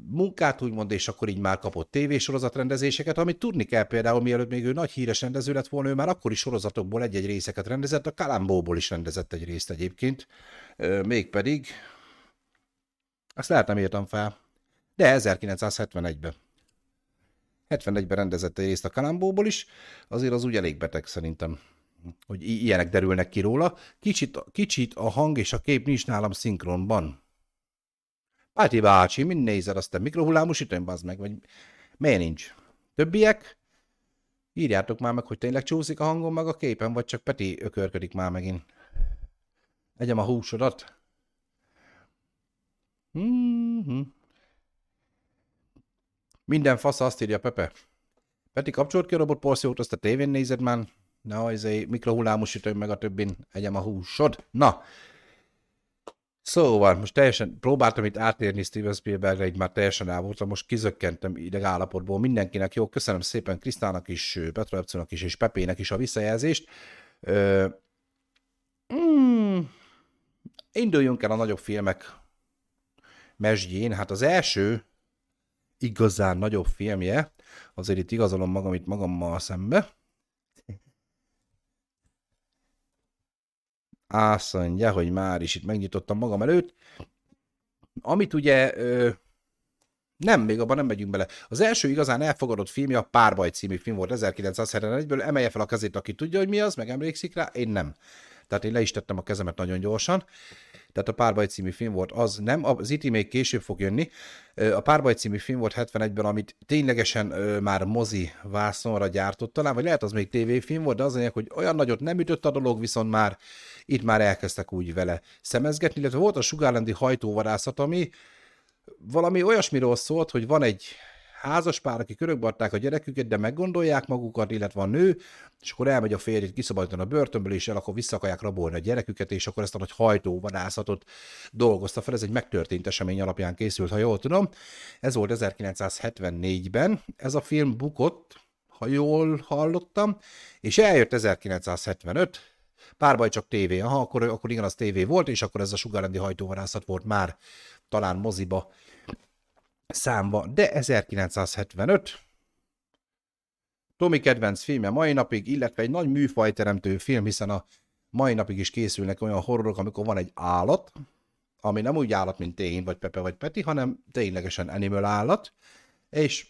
munkát, úgymond, és akkor így már kapott tévésorozat rendezéseket, amit tudni kell például, mielőtt még ő nagy híres rendező lett volna, ő már akkor is sorozatokból egy-egy részeket rendezett, a Kalambóból is rendezett egy részt egyébként, mégpedig azt lehet nem írtam fel. De 1971-ben. 71-ben rendezett egy részt a Kalambóból is, azért az úgy elég beteg szerintem, hogy ilyenek derülnek ki róla. Kicsit, kicsit a hang és a kép nincs nálam szinkronban. Páti bácsi, mind nézed, aztán mikrohullámú sütőn, bazd meg, vagy miért nincs? Többiek? Írjátok már meg, hogy tényleg csúszik a hangom meg a képen, vagy csak Peti ökörködik már megint. Egyem a húsodat. Mm-hmm. Minden fasz azt írja Pepe. Peti, kapcsolt ki a robot azt a tévén nézed már. Na, ez egy mikrohullámos sütő, meg a többin egyem a húsod. Na, Szóval, most teljesen próbáltam itt átérni Steven Spielbergre, így már teljesen el voltam, most kizökkentem ideg állapotból. Mindenkinek jó, köszönöm szépen Krisztának is, Petra is, és Pepének is a visszajelzést. Ö, mm, induljunk el a nagyobb filmek mesdjén. Hát az első igazán nagyobb filmje, azért itt igazolom magam itt magammal szembe. Azt mondja, hogy már is itt megnyitottam magam előtt. Amit ugye ö, nem, még abban nem megyünk bele. Az első igazán elfogadott filmje a Párbaj című film volt 1971-ből. Emelje fel a kezét, aki tudja, hogy mi az, meg emlékszik rá. Én nem. Tehát én le is tettem a kezemet nagyon gyorsan. Tehát a Párbaj című film volt, az nem, az IT még később fog jönni. A Párbaj című film volt 71-ben, amit ténylegesen már mozi vászonra gyártott talán, vagy lehet az még tévéfilm volt, de az anyag, hogy olyan nagyot nem ütött a dolog, viszont már itt már elkezdtek úgy vele szemezgetni, illetve volt a sugárlendi hajtóvadászat, ami valami olyasmiről szólt, hogy van egy házaspár, aki körökbarták a gyereküket, de meggondolják magukat, illetve a nő, és akkor elmegy a férjét kiszabadítani a börtönből, és el akkor vissza akarják rabolni a gyereküket, és akkor ezt a nagy hajtóvadászatot dolgozta fel. Ez egy megtörtént esemény alapján készült, ha jól tudom. Ez volt 1974-ben. Ez a film bukott, ha jól hallottam, és eljött 1975, párbaj csak tévé, aha, akkor, akkor igen, az tévé volt, és akkor ez a sugárrendi hajtóvadászat volt már talán moziba számba, de 1975, Tomi kedvenc filmje mai napig, illetve egy nagy műfajteremtő film, hiszen a mai napig is készülnek olyan horrorok, amikor van egy állat, ami nem úgy állat, mint én, vagy Pepe, vagy Peti, hanem ténylegesen animal állat, és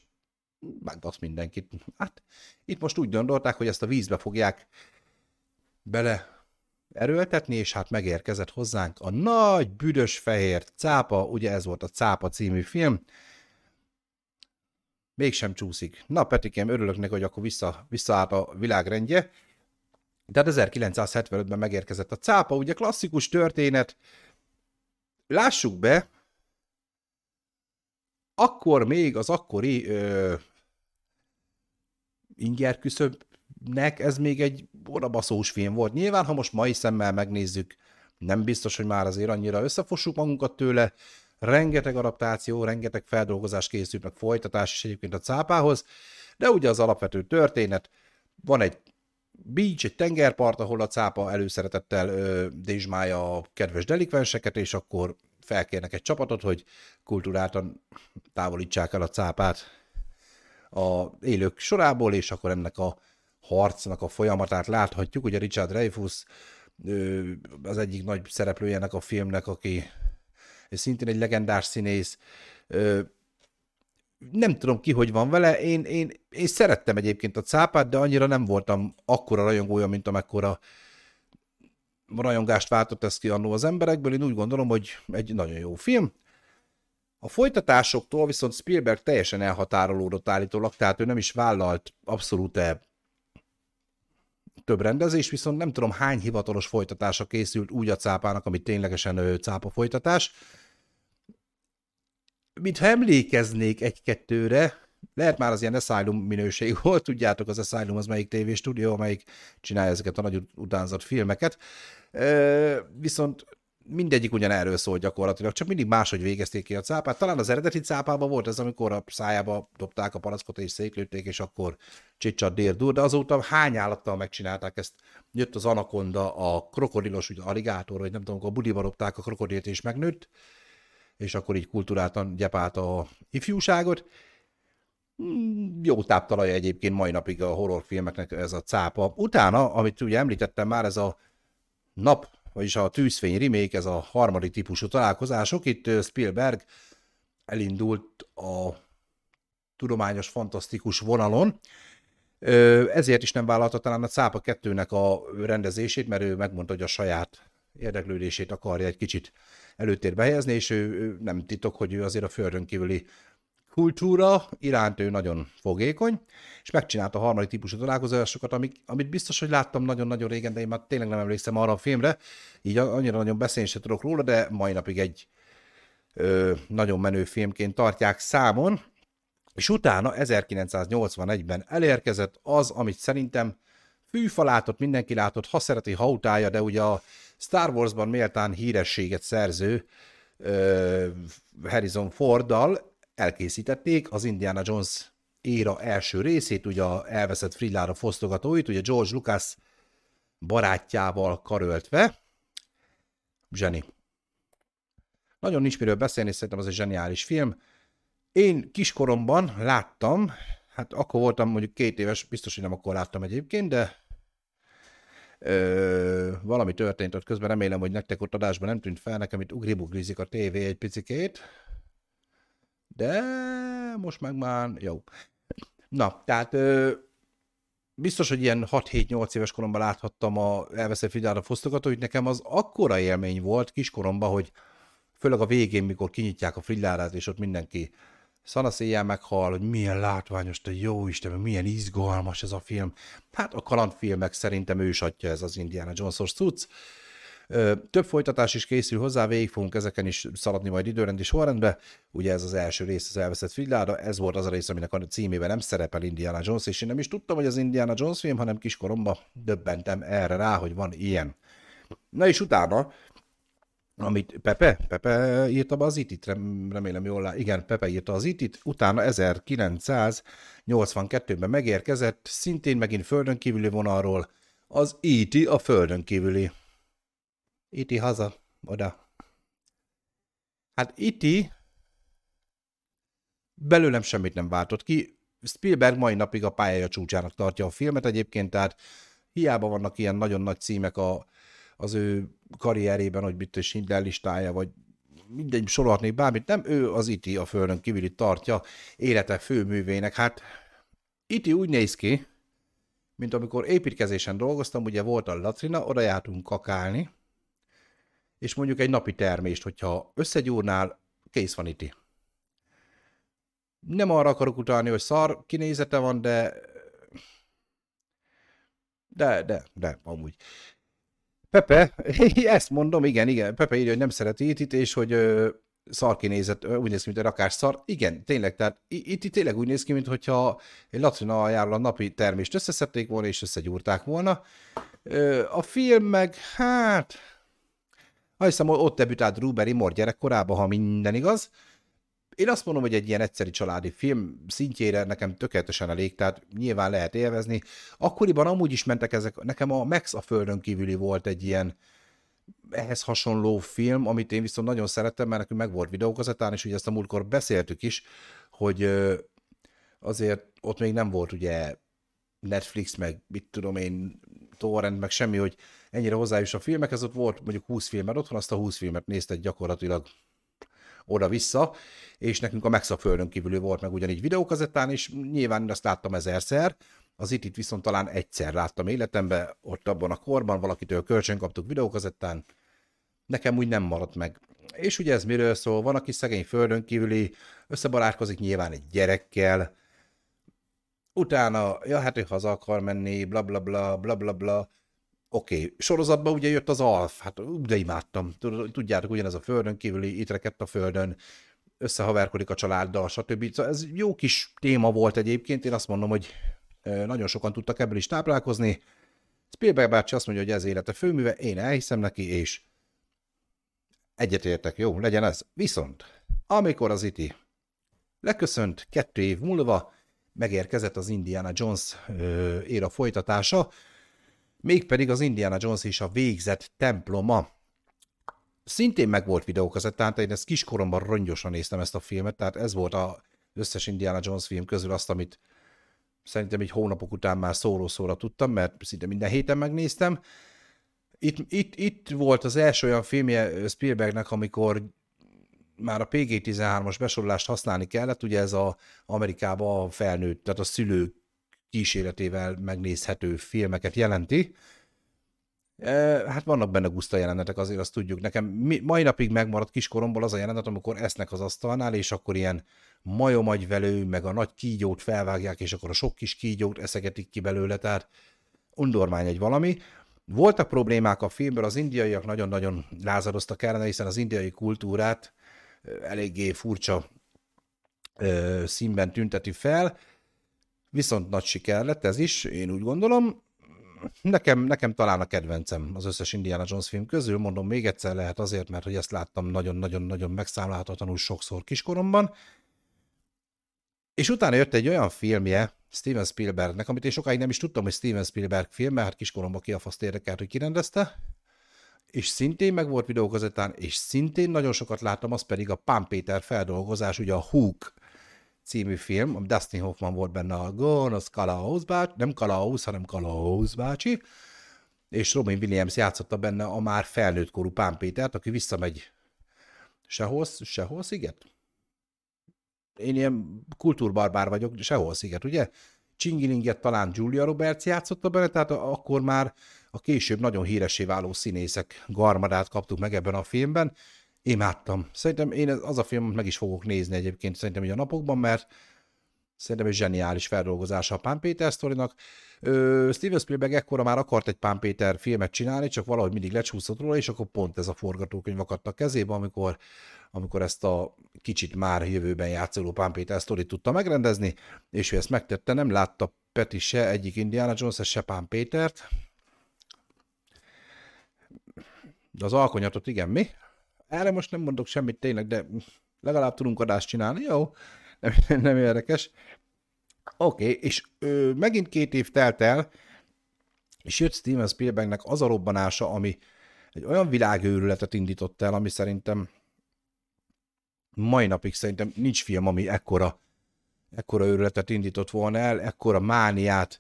megbasz mindenkit. Hát itt most úgy gondolták, hogy ezt a vízbe fogják bele erőltetni, és hát megérkezett hozzánk a nagy, büdös fehér cápa, ugye ez volt a Cápa című film, mégsem csúszik. Na, Petikém, örülök neki, hogy akkor vissza, visszaállt a világrendje. Tehát 1975-ben megérkezett a cápa, ugye klasszikus történet. Lássuk be, akkor még az akkori ö, inger ez még egy orabaszós film volt. Nyilván, ha most mai szemmel megnézzük, nem biztos, hogy már azért annyira összefossuk magunkat tőle, rengeteg adaptáció, rengeteg feldolgozás készült, meg folytatás is egyébként a cápához, de ugye az alapvető történet, van egy beach, egy tengerpart, ahol a cápa előszeretettel dézsmálja a kedves delikvenseket, és akkor felkérnek egy csapatot, hogy kultúráltan távolítsák el a cápát a élők sorából, és akkor ennek a harcnak a folyamatát láthatjuk. Ugye Richard Dreyfuss az egyik nagy szereplőjének a filmnek, aki szintén egy legendás színész. Nem tudom ki, hogy van vele. Én, én, én szerettem egyébként a cápát, de annyira nem voltam akkora rajongója, mint amekkora rajongást váltott ez ki annó az emberekből. Én úgy gondolom, hogy egy nagyon jó film. A folytatásoktól viszont Spielberg teljesen elhatárolódott állítólag, tehát ő nem is vállalt abszolút -e több rendezés, viszont nem tudom hány hivatalos folytatása készült úgy a cápának, ami ténylegesen cápa folytatás mintha emlékeznék egy-kettőre, lehet már az ilyen Asylum minőség volt, tudjátok, az Asylum az melyik tévéstúdió, amelyik csinálja ezeket a nagy utánzott filmeket, viszont mindegyik ugyanerről szól gyakorlatilag, csak mindig máshogy végezték ki a cápát. Talán az eredeti cápában volt ez, amikor a szájába dobták a palackot és szétlőtték, és akkor csicsad dérdur, de azóta hány állattal megcsinálták ezt. Jött az anakonda, a krokodilos, ugye aligátor, vagy nem tudom, akkor budiba dobták a krokodilt és megnőtt, és akkor így kulturáltan gyepálta a ifjúságot. Hmm, jó táptalaja egyébként mai napig a horrorfilmeknek ez a cápa. Utána, amit ugye említettem már, ez a nap, vagyis a tűzfény remake, ez a harmadik típusú találkozások. Itt Spielberg elindult a tudományos, fantasztikus vonalon, ezért is nem vállalta talán a Cápa 2-nek a rendezését, mert ő megmondta, hogy a saját érdeklődését akarja egy kicsit előtérbe helyezni, és ő, ő nem titok, hogy ő azért a földön kívüli kultúra iránt ő nagyon fogékony, és megcsinálta a harmadik típusú találkozásokat, amik, amit biztos, hogy láttam nagyon-nagyon régen, de én már tényleg nem emlékszem arra a filmre, így annyira nagyon beszélni sem tudok róla, de mai napig egy ö, nagyon menő filmként tartják számon, és utána 1981-ben elérkezett az, amit szerintem fűfa mindenki látott, ha szereti, ha utálja, de ugye a Star Warsban méltán hírességet szerző uh, Harrison Forddal elkészítették az Indiana Jones éra első részét, ugye a elveszett Frillára fosztogatóit, ugye George Lucas barátjával karöltve. Zseni. Nagyon nincs miről beszélni, szerintem az egy zseniális film. Én kiskoromban láttam, hát akkor voltam mondjuk két éves, biztos, hogy nem akkor láttam egyébként, de ö, valami történt ott közben, remélem, hogy nektek ott adásban nem tűnt fel, nekem itt ugribuglizik a tévé egy picikét, de most meg már jó. Na, tehát ö, biztos, hogy ilyen 6-7-8 éves koromban láthattam a elveszett Fridára fosztokat, hogy nekem az akkora élmény volt kiskoromban, hogy főleg a végén, mikor kinyitják a Frillárát, és ott mindenki szanaszéjjel meghal, hogy milyen látványos, te jó Isten, milyen izgalmas ez a film. Hát a kalandfilmek szerintem ősatja ez az Indiana Jones-os cucc. Több folytatás is készül hozzá, végig fogunk ezeken is szaladni majd időrendi sorrendbe. Ugye ez az első rész az elveszett Frillára, ez volt az a rész, aminek a címében nem szerepel Indiana Jones, és én nem is tudtam, hogy az Indiana Jones film, hanem kiskoromban döbbentem erre rá, hogy van ilyen. Na és utána amit Pepe, Pepe írta be az itit, remélem jól lát. Igen, Pepe írta az itit, utána 1982-ben megérkezett, szintén megint földön kívüli vonalról, az iti a földön kívüli. Iti haza, oda. Hát iti belőlem semmit nem váltott ki. Spielberg mai napig a pályája csúcsának tartja a filmet egyébként, tehát hiába vannak ilyen nagyon nagy címek a, az ő karrierében, hogy mit Schindler listája, vagy mindegy, sorolhatnék bármit, nem ő az Iti a földön kívüli tartja élete főművének. Hát Iti úgy néz ki, mint amikor építkezésen dolgoztam, ugye volt a latrina, oda jártunk kakálni, és mondjuk egy napi termést, hogyha összegyúrnál, kész van Iti. Nem arra akarok utalni, hogy szar kinézete van, de de, de, de, amúgy. Pepe, ezt mondom, igen, igen, Pepe írja, hogy nem szereti itt, és hogy ö, szar kinézett, úgy néz ki, mint a rakás szar. Igen, tényleg, tehát itt, itt tényleg úgy néz ki, mintha egy latrina aljáról a napi termést összeszedték volna, és összegyúrták volna. A film meg, hát, azt hiszem, ott debütált Drew Barrymore gyerekkorában, ha minden igaz, én azt mondom, hogy egy ilyen egyszeri családi film szintjére nekem tökéletesen elég, tehát nyilván lehet élvezni. Akkoriban amúgy is mentek ezek, nekem a Max a Földön kívüli volt egy ilyen ehhez hasonló film, amit én viszont nagyon szerettem, mert nekünk meg volt videókazetán, és ugye ezt a múltkor beszéltük is, hogy azért ott még nem volt ugye Netflix, meg mit tudom én, torrent, meg semmi, hogy ennyire hozzájuss a filmekhez, ott volt mondjuk 20 filmet otthon, azt a 20 filmet nézted gyakorlatilag oda-vissza, és nekünk a Max a földön kívül volt meg ugyanígy videókazettán, és nyilván azt láttam ezerszer, az itt, itt viszont talán egyszer láttam életemben, ott abban a korban, valakitől kölcsön kaptuk videókazettán, nekem úgy nem maradt meg. És ugye ez miről szól? Van, aki szegény földön kívüli, összebarátkozik nyilván egy gyerekkel, utána, ja, hát ő haza akar menni, bla bla bla, bla bla bla, Oké, okay. sorozatban ugye jött az Alf, hát de imádtam. Tudjátok, ugyanez a földön kívüli, itt rekedt a földön, összehaverkodik a családdal, stb. Szóval ez jó kis téma volt egyébként, én azt mondom, hogy nagyon sokan tudtak ebből is táplálkozni. Spielberg bácsi azt mondja, hogy ez élete főműve, én elhiszem neki, és egyetértek, jó, legyen ez. Viszont, amikor az iti leköszönt kettő év múlva, megérkezett az Indiana Jones éra folytatása, mégpedig az Indiana Jones és a végzett temploma. Szintén meg volt videókazettán, tehát én ezt kiskoromban rongyosan néztem ezt a filmet, tehát ez volt az összes Indiana Jones film közül azt, amit szerintem egy hónapok után már szóró-szóra tudtam, mert szinte minden héten megnéztem. Itt, itt, itt volt az első olyan filmje Spielbergnek, amikor már a PG-13-as besorolást használni kellett, ugye ez a Amerikában a felnőtt, tehát a szülők kíséretével megnézhető filmeket jelenti. E, hát vannak benne guszta jelenetek, azért azt tudjuk. Nekem mai napig megmaradt kiskoromból az a jelenet, amikor esznek az asztalnál, és akkor ilyen majomagyvelő, meg a nagy kígyót felvágják, és akkor a sok kis kígyót eszegetik ki belőle, tehát undormány egy valami. Voltak problémák a filmből, az indiaiak nagyon-nagyon lázadoztak ellene, hiszen az indiai kultúrát eléggé furcsa ö, színben tünteti fel, Viszont nagy siker lett ez is, én úgy gondolom. Nekem, nekem talán a kedvencem az összes Indiana Jones film közül, mondom még egyszer lehet azért, mert hogy ezt láttam nagyon-nagyon-nagyon megszámlálhatatlanul sokszor kiskoromban. És utána jött egy olyan filmje Steven Spielbergnek, amit én sokáig nem is tudtam, hogy Steven Spielberg film, hát kiskoromban ki a faszt érdekelt, hogy kirendezte, és szintén meg volt videókazettán, és szintén nagyon sokat láttam, az pedig a Pán Péter feldolgozás, ugye a Hook című film, Dustin Hoffman volt benne a gonosz Kalauz bácsi, nem Kalauz, hanem Kalauz bácsi, és Robin Williams játszotta benne a már felnőtt korú Pán Pétert, aki visszamegy sehol, sehol sziget? Én ilyen kultúrbarbár vagyok, sehol sziget, ugye? Csingilinget talán Julia Roberts játszotta benne, tehát akkor már a később nagyon híresé váló színészek garmadát kaptuk meg ebben a filmben. Imádtam. Szerintem én az a filmet meg is fogok nézni egyébként szerintem így a napokban, mert szerintem egy zseniális feldolgozása a Pán Péter sztorinak. Steven Spielberg ekkora már akart egy Pán Péter filmet csinálni, csak valahogy mindig lecsúszott róla, és akkor pont ez a forgatókönyv akadt a kezébe, amikor, amikor ezt a kicsit már jövőben játszoló Pán Péter sztorit tudta megrendezni, és ő ezt megtette, nem látta Peti se egyik Indiana Jones, se Pán Pétert. De az alkonyatot igen, mi? Erre most nem mondok semmit tényleg, de legalább tudunk adást csinálni, jó? Nem, nem érdekes. Oké, okay, és ö, megint két év telt el, és jött Steven Spielbergnek az a robbanása, ami egy olyan világőrületet indított el, ami szerintem mai napig szerintem nincs film, ami ekkora, ekkora őrületet indított volna el, ekkora mániát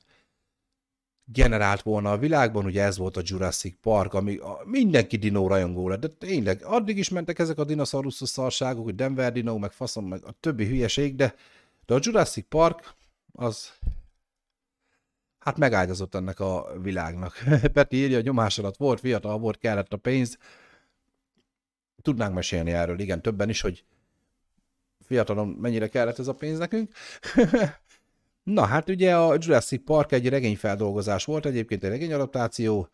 generált volna a világban, ugye ez volt a Jurassic Park, ami a, mindenki dinó rajongó lett, de tényleg, addig is mentek ezek a dinoszauruszos szarságok, hogy Denver dinó, meg faszom, meg a többi hülyeség, de, de a Jurassic Park az hát megáldozott ennek a világnak. Peti írja, hogy nyomás alatt volt, fiatal volt, kellett a pénz. Tudnánk mesélni erről, igen, többen is, hogy fiatalon mennyire kellett ez a pénz nekünk. Na hát ugye a Jurassic Park egy regényfeldolgozás volt, egyébként egy regényadaptáció,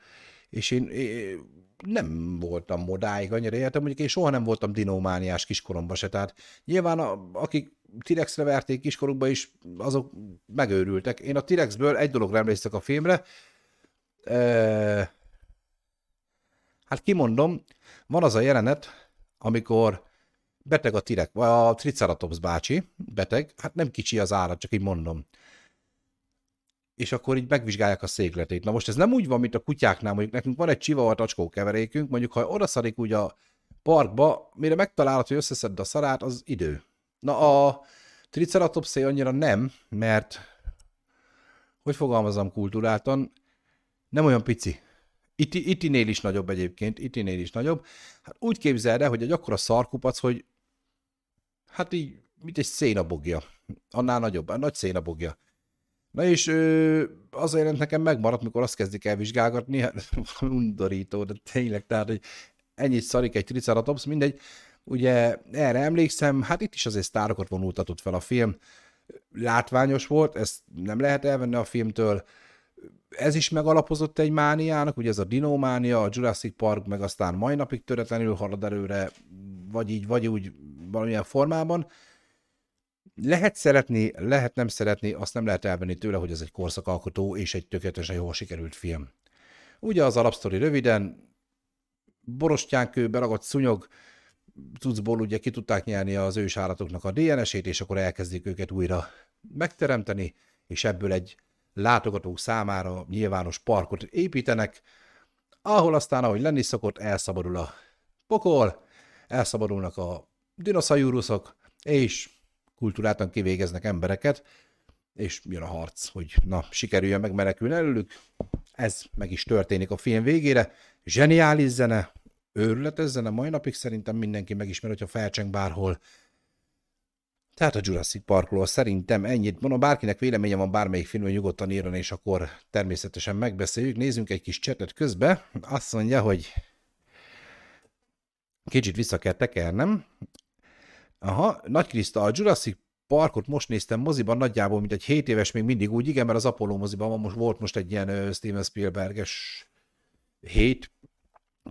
és én, én nem voltam modáig annyira értem, mondjuk én soha nem voltam dinómániás kiskoromban se, tehát nyilván a, akik T-Rexre verték kiskorukba is, azok megőrültek. Én a T-Rexből egy dologra emlékszek a filmre, e, hát kimondom, van az a jelenet, amikor beteg a T-Rex, vagy a Triceratops bácsi, beteg, hát nem kicsi az állat, csak így mondom és akkor így megvizsgálják a székletét. Na most ez nem úgy van, mint a kutyáknál, mondjuk nekünk van egy csiva tacskó keverékünk, mondjuk ha oda szarik úgy a parkba, mire megtalálod, hogy összeszed a szarát, az idő. Na a Triceratopsé annyira nem, mert hogy fogalmazom kultúráltan, nem olyan pici. Iti, itinél is nagyobb egyébként, itinél is nagyobb. Hát úgy képzeld el, hogy egy akkora szarkupac, hogy hát így, mint egy szénabogja. Annál nagyobb, nagy szénabogja. Na és ö, az a jelent nekem megmaradt, mikor azt kezdik el vizsgálgatni, hát undorító, de tényleg, tehát, hogy ennyit szarik egy triceratops, mindegy. Ugye erre emlékszem, hát itt is azért sztárokat vonultatott fel a film. Látványos volt, ezt nem lehet elvenni a filmtől. Ez is megalapozott egy mániának, ugye ez a dinómánia, a Jurassic Park, meg aztán mai napig töretlenül halad előre, vagy így, vagy úgy valamilyen formában. Lehet szeretni, lehet nem szeretni, azt nem lehet elvenni tőle, hogy ez egy korszakalkotó és egy tökéletesen jól sikerült film. Ugye az alapsztori röviden, borostyánkő, beragadt szúnyog, cuccból ugye ki tudták nyerni az ősállatoknak a DNS-ét, és akkor elkezdik őket újra megteremteni, és ebből egy látogatók számára nyilvános parkot építenek, ahol aztán, ahogy lenni szokott, elszabadul a pokol, elszabadulnak a dinoszauruszok, és kultúráltan kivégeznek embereket, és jön a harc, hogy na, sikerüljön megmenekülni előlük. Ez meg is történik a film végére. Zseniális zene, őrületes zene, mai napig szerintem mindenki megismer, hogyha felcseng bárhol. Tehát a Jurassic Parkról szerintem ennyit. Mondom, bárkinek véleménye van bármelyik filmről, nyugodtan írjon, és akkor természetesen megbeszéljük. Nézzünk egy kis csetet közbe. Azt mondja, hogy kicsit vissza kell tekernem. Aha, Nagy Kriszta, a Jurassic Parkot most néztem moziban nagyjából, mint egy 7 éves még mindig úgy, igen, mert az Apollo moziban most, volt most egy ilyen Steven Spielberges hét,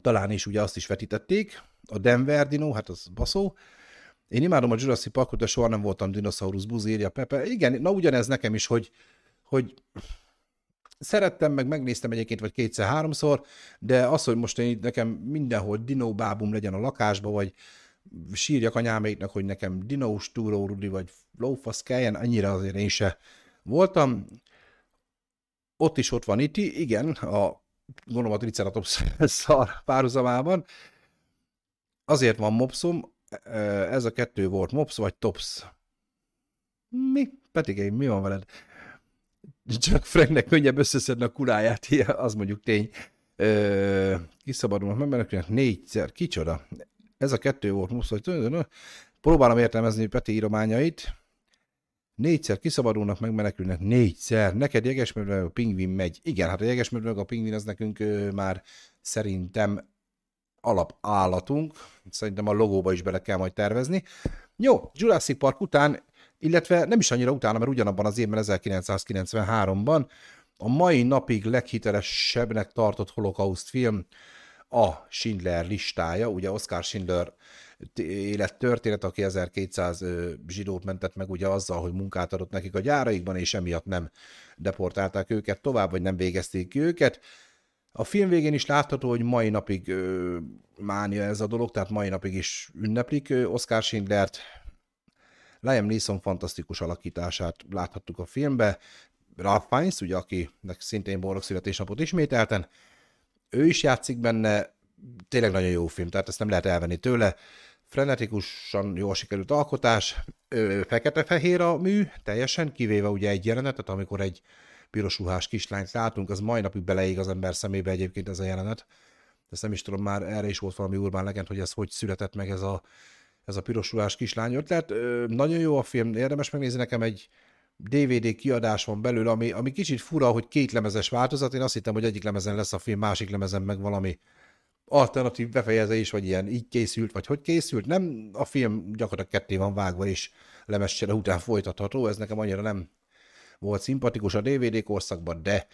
talán is ugye azt is vetítették, a Denver Dino, hát az baszó. Én imádom a Jurassic Parkot, de soha nem voltam dinoszaurusz buzírja, Pepe. Igen, na ugyanez nekem is, hogy, hogy szerettem, meg megnéztem egyébként, vagy kétszer-háromszor, de az, hogy most én nekem mindenhol dinóbábum legyen a lakásba, vagy sírjak anyáméknak, hogy nekem dinós túró Rudi, vagy lófasz kelljen, annyira azért én se voltam. Ott is ott van itt, igen, a gondolom a Triceratops szar párhuzamában. Azért van mopszom, ez a kettő volt, mops vagy tops. Mi? Petigé, mi van veled? Csak Franknek könnyebb összeszedni a kuráját, az mondjuk tény. Kiszabadulnak embereknek négyszer. Kicsoda? Ez a kettő volt most, hogy próbálom értelmezni Peti írományait. Négyszer kiszabadulnak, megmenekülnek, négyszer. Neked jegesmedve a pingvin megy. Igen, hát a jegesmedve a pingvin az nekünk ö, már szerintem alapállatunk. Szerintem a logóba is bele kell majd tervezni. Jó, Jurassic Park után, illetve nem is annyira utána, mert ugyanabban az évben, 1993-ban a mai napig leghitelesebbnek tartott holokauszt film a Schindler listája, ugye Oscar Schindler élettörténet, aki 1200 zsidót mentett meg ugye azzal, hogy munkát adott nekik a gyáraikban, és emiatt nem deportálták őket tovább, vagy nem végezték ki őket. A film végén is látható, hogy mai napig ö, mánia ez a dolog, tehát mai napig is ünneplik ö, Oscar Schindlert. Liam Neeson fantasztikus alakítását láthattuk a filmbe. Ralph Fiennes, ugye, akinek szintén boldog születésnapot ismételten, ő is játszik benne, tényleg nagyon jó film, tehát ezt nem lehet elvenni tőle. Frenetikusan jól sikerült alkotás, fekete-fehér a mű, teljesen, kivéve ugye egy jelenetet, amikor egy piros ruhás kislányt látunk, az mai napig beleég az ember szemébe egyébként ez a jelenet. Ezt nem is tudom, már erre is volt valami urbán legend, hogy ez hogy született meg ez a, ez a piros ruhás kislány ötlet. Nagyon jó a film, érdemes megnézni nekem egy DVD kiadás van belül, ami, ami kicsit fura, hogy két lemezes változat. Én azt hittem, hogy egyik lemezen lesz a film, másik lemezen meg valami alternatív befejezés, vagy ilyen így készült, vagy hogy készült. Nem, a film gyakorlatilag ketté van vágva, és lemescsere után folytatható. Ez nekem annyira nem volt szimpatikus a DVD korszakban, de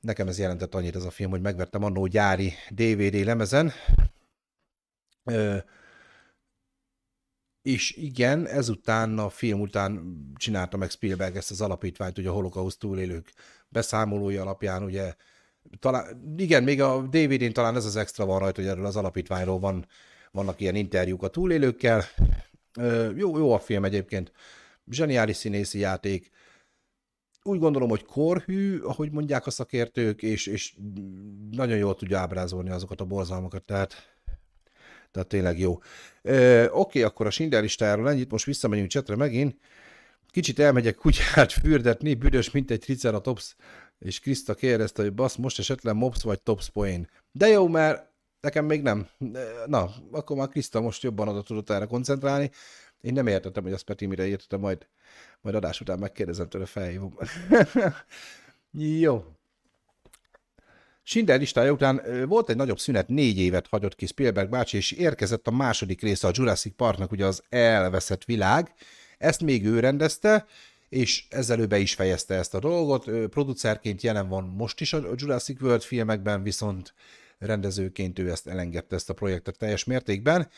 nekem ez jelentett annyit ez a film, hogy megvettem annó gyári DVD lemezen. Ö, és igen, ezután a film után csinálta meg Spielberg ezt az alapítványt, ugye a holokauszt túlélők beszámolója alapján, ugye talán, igen, még a DVD-n talán ez az extra van rajta, hogy erről az alapítványról van, vannak ilyen interjúk a túlélőkkel. Jó, jó a film egyébként, zseniális színészi játék, úgy gondolom, hogy korhű, ahogy mondják a szakértők, és, és nagyon jól tudja ábrázolni azokat a borzalmakat, tehát, tehát tényleg jó. Oké, okay, akkor a Schindler listájáról ennyit, most visszamegyünk csetre megint. Kicsit elmegyek kutyát fürdetni, büdös, mint egy triceratops, és Krista kérdezte, hogy basz, most esetleg mops vagy tops poén. De jó, mert nekem még nem. Na, akkor már Krista most jobban oda tudott erre koncentrálni. Én nem értettem, hogy azt Peti mire értette, majd, majd adás után megkérdezem tőle, felhívom. Jó. Schindler listája után volt egy nagyobb szünet, négy évet hagyott ki Spielberg bácsi, és érkezett a második része a Jurassic Parknak, ugye az elveszett világ. Ezt még ő rendezte, és ezzel ő be is fejezte ezt a dolgot. Producerként jelen van most is a Jurassic World filmekben, viszont rendezőként ő ezt elengedte ezt a projektet teljes mértékben.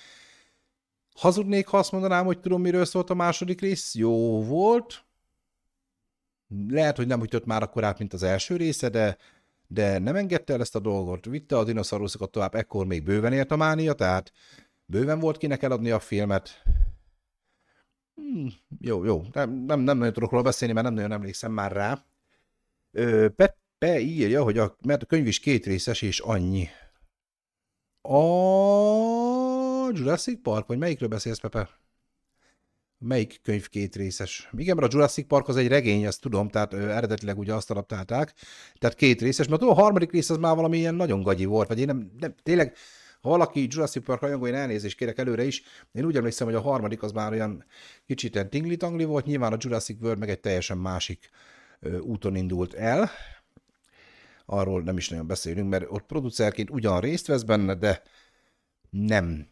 Hazudnék, ha azt mondanám, hogy tudom, miről szólt a második rész. Jó volt. Lehet, hogy nem ütött már akkor át, mint az első része, de, de nem engedte el ezt a dolgot. Vitte a dinoszauruszokat tovább, ekkor még bőven ért a mánia, tehát bőven volt kinek eladni a filmet. Hmm, jó, jó. Nem, nem, nem nagyon tudok róla beszélni, mert nem nagyon emlékszem már rá. Ö, Pepe írja, hogy a, mert a könyv is két részes, és annyi. A Jurassic Park, vagy melyikről beszélsz, Pepe? Melyik könyv két részes? Igen, mert a Jurassic Park az egy regény, ezt tudom, tehát ö, eredetileg ugye azt adaptálták, tehát két részes, mert a harmadik rész az már valami ilyen nagyon gagyi volt, vagy én nem, nem tényleg, ha valaki Jurassic Park rajongó, én elnézést kérek előre is, én úgy emlékszem, hogy a harmadik az már olyan kicsit ilyen tingli-tangli volt, nyilván a Jurassic World meg egy teljesen másik ö, úton indult el, arról nem is nagyon beszélünk, mert ott producerként ugyan részt vesz benne, de nem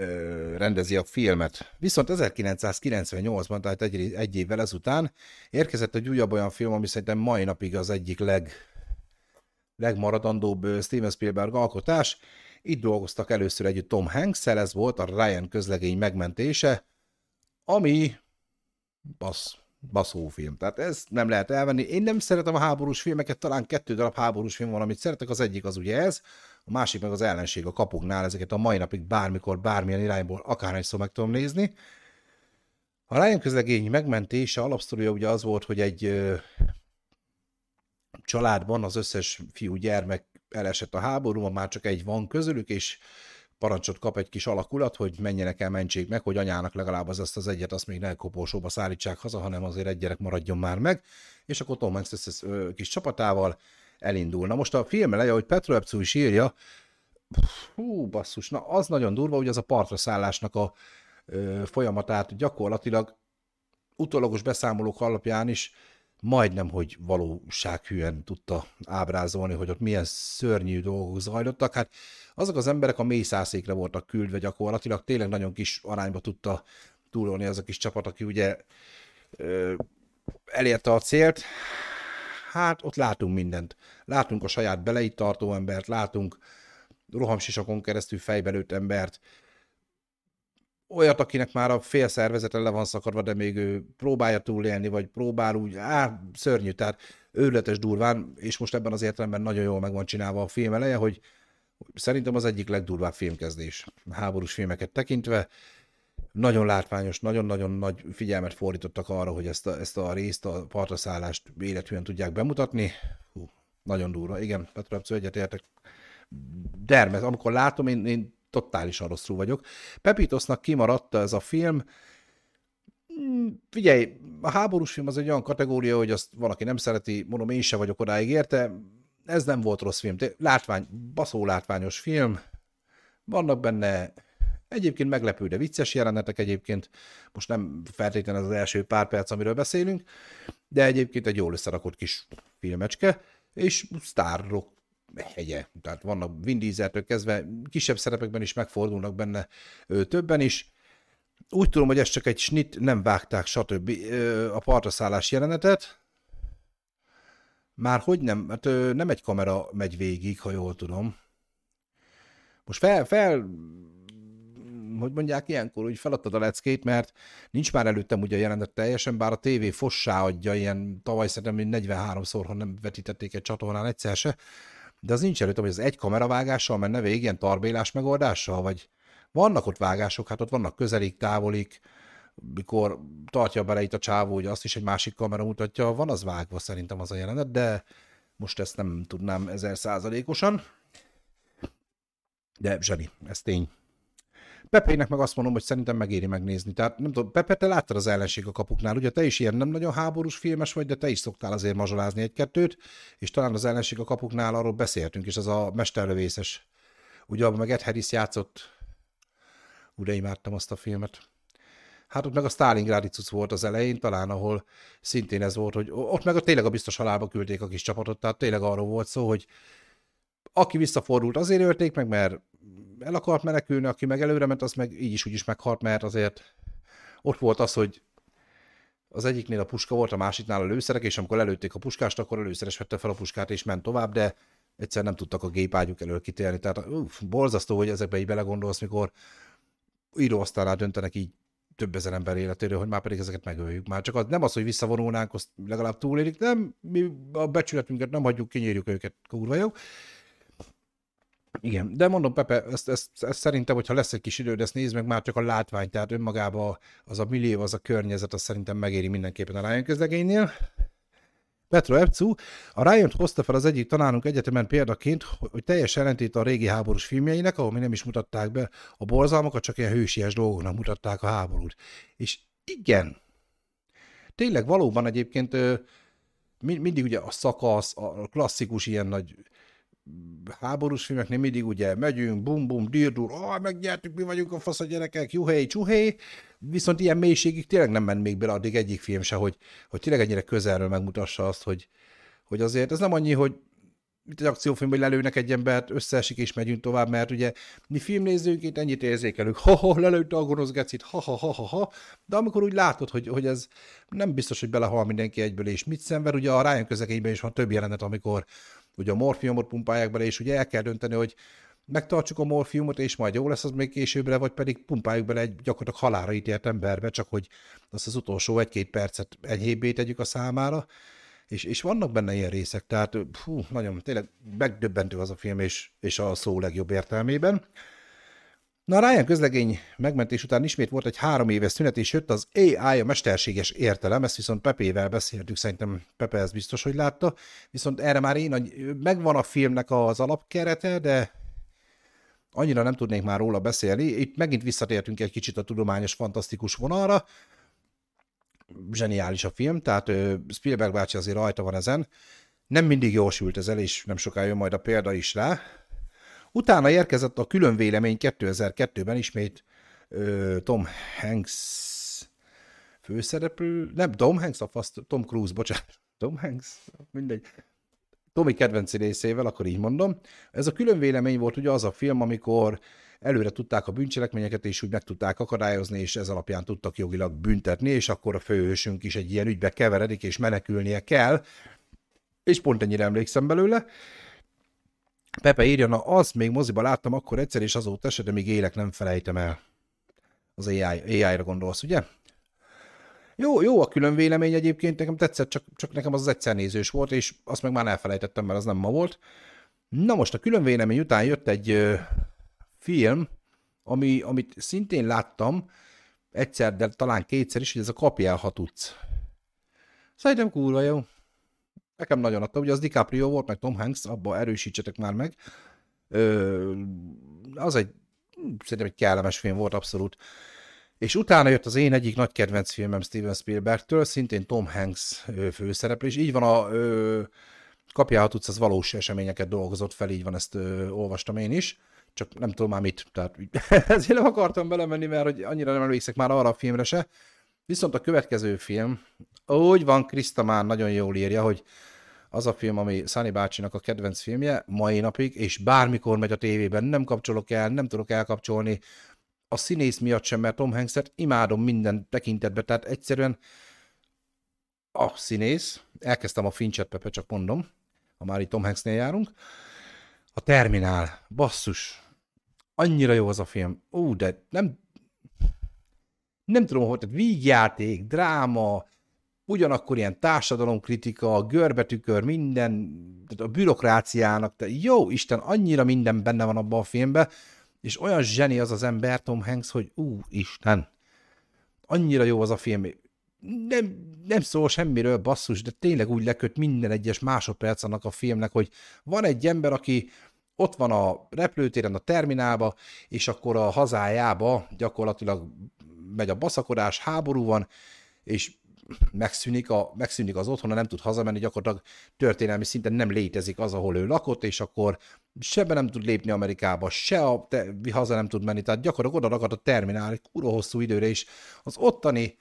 ö, rendezi a filmet. Viszont 1998-ban, tehát egy, egy évvel ezután érkezett egy újabb olyan film, ami szerintem mai napig az egyik leg, legmaradandóbb Steven Spielberg alkotás. Itt dolgoztak először együtt Tom hanks ez volt a Ryan közlegény megmentése, ami basz, baszófilm. Tehát ezt nem lehet elvenni. Én nem szeretem a háborús filmeket, talán kettő darab háborús film van, amit szeretek, az egyik az ugye ez, a másik meg az ellenség a kapuknál, ezeket a mai napig bármikor, bármilyen irányból, akárhányszor meg tudom nézni. A Ryan közlegény megmentése alapsztoria ugye az volt, hogy egy ö, családban az összes fiú gyermek elesett a háborúban, már csak egy van közülük, és parancsot kap egy kis alakulat, hogy menjenek el, mentsék meg, hogy anyának legalább az azt az egyet, azt még ne koporsóba szállítsák haza, hanem azért egy gyerek maradjon már meg, és akkor Tom Hanks ezt kis csapatával elindul. Na most a film eleje, hogy Petro Epcu is írja, hú, basszus, na az nagyon durva, hogy az a partra szállásnak a ö, folyamatát gyakorlatilag utolagos beszámolók alapján is majdnem, hogy valósághűen tudta ábrázolni, hogy ott milyen szörnyű dolgok zajlottak. Hát azok az emberek a mély szászékre voltak küldve gyakorlatilag, tényleg nagyon kis arányba tudta túlolni az a kis csapat, aki ugye ö, elérte a célt. Hát ott látunk mindent. Látunk a saját beleit tartó embert, látunk rohamsisakon keresztül fejbelőtt embert, olyat, akinek már a fél szervezete le van szakadva, de még ő próbálja túlélni, vagy próbál úgy, á, szörnyű, tehát őrületes durván, és most ebben az értelemben nagyon jól meg van csinálva a film eleje, hogy szerintem az egyik legdurvább filmkezdés háborús filmeket tekintve. Nagyon látványos, nagyon-nagyon nagy figyelmet fordítottak arra, hogy ezt a, ezt a részt, a partraszállást élethűen tudják bemutatni. Hú, nagyon durva. Igen, Petra egyetértek. Dermes, amikor látom, én, én totálisan rosszul vagyok. Pepitosnak kimaradt ez a film, hmm, Figyelj, a háborús film az egy olyan kategória, hogy azt valaki nem szereti, mondom, én se vagyok odáig érte, ez nem volt rossz film, látvány, baszó látványos film, vannak benne egyébként meglepő, de vicces jelenetek egyébként, most nem feltétlenül az első pár perc, amiről beszélünk, de egyébként egy jól összerakott kis filmecske, és sztárok hegye. Tehát vannak Vin Dieseltől kezdve, kisebb szerepekben is megfordulnak benne ö, többen is. Úgy tudom, hogy ez csak egy snit, nem vágták, stb. A partraszállás jelenetet. Már hogy nem, hát nem egy kamera megy végig, ha jól tudom. Most fel, fel hogy mondják ilyenkor, úgy feladtad a leckét, mert nincs már előttem ugye a jelenet teljesen, bár a tévé fossá adja ilyen, tavaly szerintem 43-szor, ha nem vetítették egy csatornán egyszer se, de az nincs előttem, hogy az egy kameravágással menne végig ilyen tarbélás megoldással, vagy vannak ott vágások, hát ott vannak közelik, távolik, mikor tartja bele itt a csávó, hogy azt is egy másik kamera mutatja, van az vágva szerintem az a jelenet, de most ezt nem tudnám ezer százalékosan. De zseni, ez tény. Pepének meg azt mondom, hogy szerintem megéri megnézni. Tehát nem tudom, Pepe, te láttad az ellenség a kapuknál, ugye te is ilyen nem nagyon háborús filmes vagy, de te is szoktál azért mazsolázni egy-kettőt, és talán az ellenség a kapuknál arról beszéltünk, és az a mesterlövészes. Ugye abban meg Ed Harris játszott, ugye imádtam azt a filmet. Hát ott meg a Stalingrádi cucc volt az elején, talán ahol szintén ez volt, hogy ott meg a, tényleg a biztos halálba küldték a kis csapatot, tehát tényleg arról volt szó, hogy aki visszafordult, azért ölték meg, mert el akart menekülni, aki meg előre ment, az meg így is úgy is meghalt, mert azért ott volt az, hogy az egyiknél a puska volt, a másiknál a lőszerek, és amikor lelőtték a puskást, akkor a lőszeres vette fel a puskát és ment tovább, de egyszer nem tudtak a gépágyuk elől kitérni. Tehát uff, borzasztó, hogy ezekbe így belegondolsz, mikor íróasztalnál döntenek így több ezer ember életéről, hogy már pedig ezeket megöljük. Már csak az, nem az, hogy visszavonulnánk, azt legalább túlélik, nem, mi a becsületünket nem hagyjuk, kinyírjuk őket, kurva jó. Igen, de mondom, Pepe, ezt, ezt, ezt szerintem, hogyha lesz egy kis időd, ezt nézd meg, már csak a látvány, tehát önmagában az a millió, az a környezet, az szerintem megéri mindenképpen a Ryan közlegénynél. Petro Epcu, a ryan hozta fel az egyik tanárunk egyetemen példaként, hogy teljes ellentét a régi háborús filmjeinek, ahol mi nem is mutatták be a borzalmakat, csak ilyen hősies dolgoknak mutatták a háborút. És igen, tényleg valóban egyébként mindig ugye a szakasz, a klasszikus ilyen nagy háborús filmeknél mindig ugye megyünk, bum bum, dirdur, ah, megnyertük, mi vagyunk a fasz a gyerekek, juhé, csuhé, viszont ilyen mélységig tényleg nem ment még bele addig egyik film se, hogy, hogy tényleg ennyire közelről megmutassa azt, hogy, hogy azért ez nem annyi, hogy mint egy akciófilm, hogy lelőnek egy embert, összeesik és megyünk tovább, mert ugye mi filmnézőnként ennyit érzékelünk, ha-ha, lelőtte a gonosz gecit, ha-ha-ha-ha, de amikor úgy látod, hogy, hogy ez nem biztos, hogy belehal mindenki egyből, és mit szenved, ugye a Ryan közegényben is van több jelenet, amikor ugye a morfiumot pumpálják bele, és ugye el kell dönteni, hogy megtartsuk a morfiumot, és majd jó lesz az még későbbre, vagy pedig pumpáljuk bele egy gyakorlatilag halára ítélt emberbe, csak hogy azt az utolsó egy-két percet enyhébbé tegyük a számára, és, és vannak benne ilyen részek, tehát fú, nagyon, tényleg megdöbbentő az a film, és, és a szó legjobb értelmében. Na, Ryan közlegény megmentés után ismét volt egy három éves szünet, és jött az AI, a mesterséges értelem, ezt viszont Pepével beszéltük, szerintem Pepe ez biztos, hogy látta, viszont erre már én, megvan a filmnek az alapkerete, de annyira nem tudnék már róla beszélni. Itt megint visszatértünk egy kicsit a tudományos, fantasztikus vonalra. Zseniális a film, tehát Spielberg bácsi azért rajta van ezen. Nem mindig jól sült ez el, és nem sokáig jön majd a példa is rá. Utána érkezett a külön vélemény 2002-ben ismét ö, Tom Hanks főszereplő, nem, Tom Hanks, a fasz, Tom Cruise, bocsánat, Tom Hanks, mindegy. Tomi kedvenci részével, akkor így mondom. Ez a külön vélemény volt ugye az a film, amikor előre tudták a bűncselekményeket, és úgy meg tudták akadályozni, és ez alapján tudtak jogilag büntetni, és akkor a főhősünk is egy ilyen ügybe keveredik, és menekülnie kell, és pont ennyire emlékszem belőle. Pepe írja, na azt még moziba láttam akkor egyszer, és azóta se, de még élek, nem felejtem el. Az AI, AI-ra gondolsz, ugye? Jó, jó a külön vélemény egyébként, nekem tetszett, csak, csak nekem az, az egyszer nézős volt, és azt meg már elfelejtettem, mert az nem ma volt. Na most a külön vélemény után jött egy ö, film, ami, amit szintén láttam, egyszer, de talán kétszer is, hogy ez a kapjál, ha tudsz. Szerintem kurva jó. Nekem nagyon adta, ugye az DiCaprio volt, meg Tom Hanks, abba erősítsetek már meg. Ö, az egy, szerintem egy kellemes film volt abszolút. És utána jött az én egyik nagy kedvenc filmem Steven Spielbergtől, szintén Tom Hanks főszereplés. Így van a ö, kapjál, ha tudsz, az valós eseményeket dolgozott fel, így van, ezt ö, olvastam én is csak nem tudom már mit. Tehát ezért nem akartam belemenni, mert hogy annyira nem emlékszek már arra a filmre se. Viszont a következő film, úgy van, Krista már nagyon jól írja, hogy az a film, ami Sunny bácsinak a kedvenc filmje, mai napig, és bármikor megy a tévében, nem kapcsolok el, nem tudok elkapcsolni, a színész miatt sem, mert Tom Hanks-et imádom minden tekintetben, tehát egyszerűen a színész, elkezdtem a Finchet Pepe, csak mondom, ha már itt Tom Hanksnél járunk, a Terminál, basszus, annyira jó az a film, ú, de nem, nem tudom, hogy tehát vígjáték, dráma, ugyanakkor ilyen társadalomkritika, görbetükör, minden, tehát a bürokráciának, de jó Isten, annyira minden benne van abban a filmben, és olyan zseni az az ember, Tom Hanks, hogy ú, Isten, annyira jó az a film, nem, nem szól semmiről, basszus, de tényleg úgy leköt minden egyes másodperc annak a filmnek, hogy van egy ember, aki ott van a repülőtéren, a terminálba, és akkor a hazájába gyakorlatilag megy a baszakodás, háború van, és megszűnik, a, megszűnik az otthona, nem tud hazamenni, gyakorlatilag történelmi szinten nem létezik az, ahol ő lakott, és akkor se nem tud lépni Amerikába, se a te, haza nem tud menni, tehát gyakorlatilag oda ragadt a terminál egy kurva hosszú időre is. Az ottani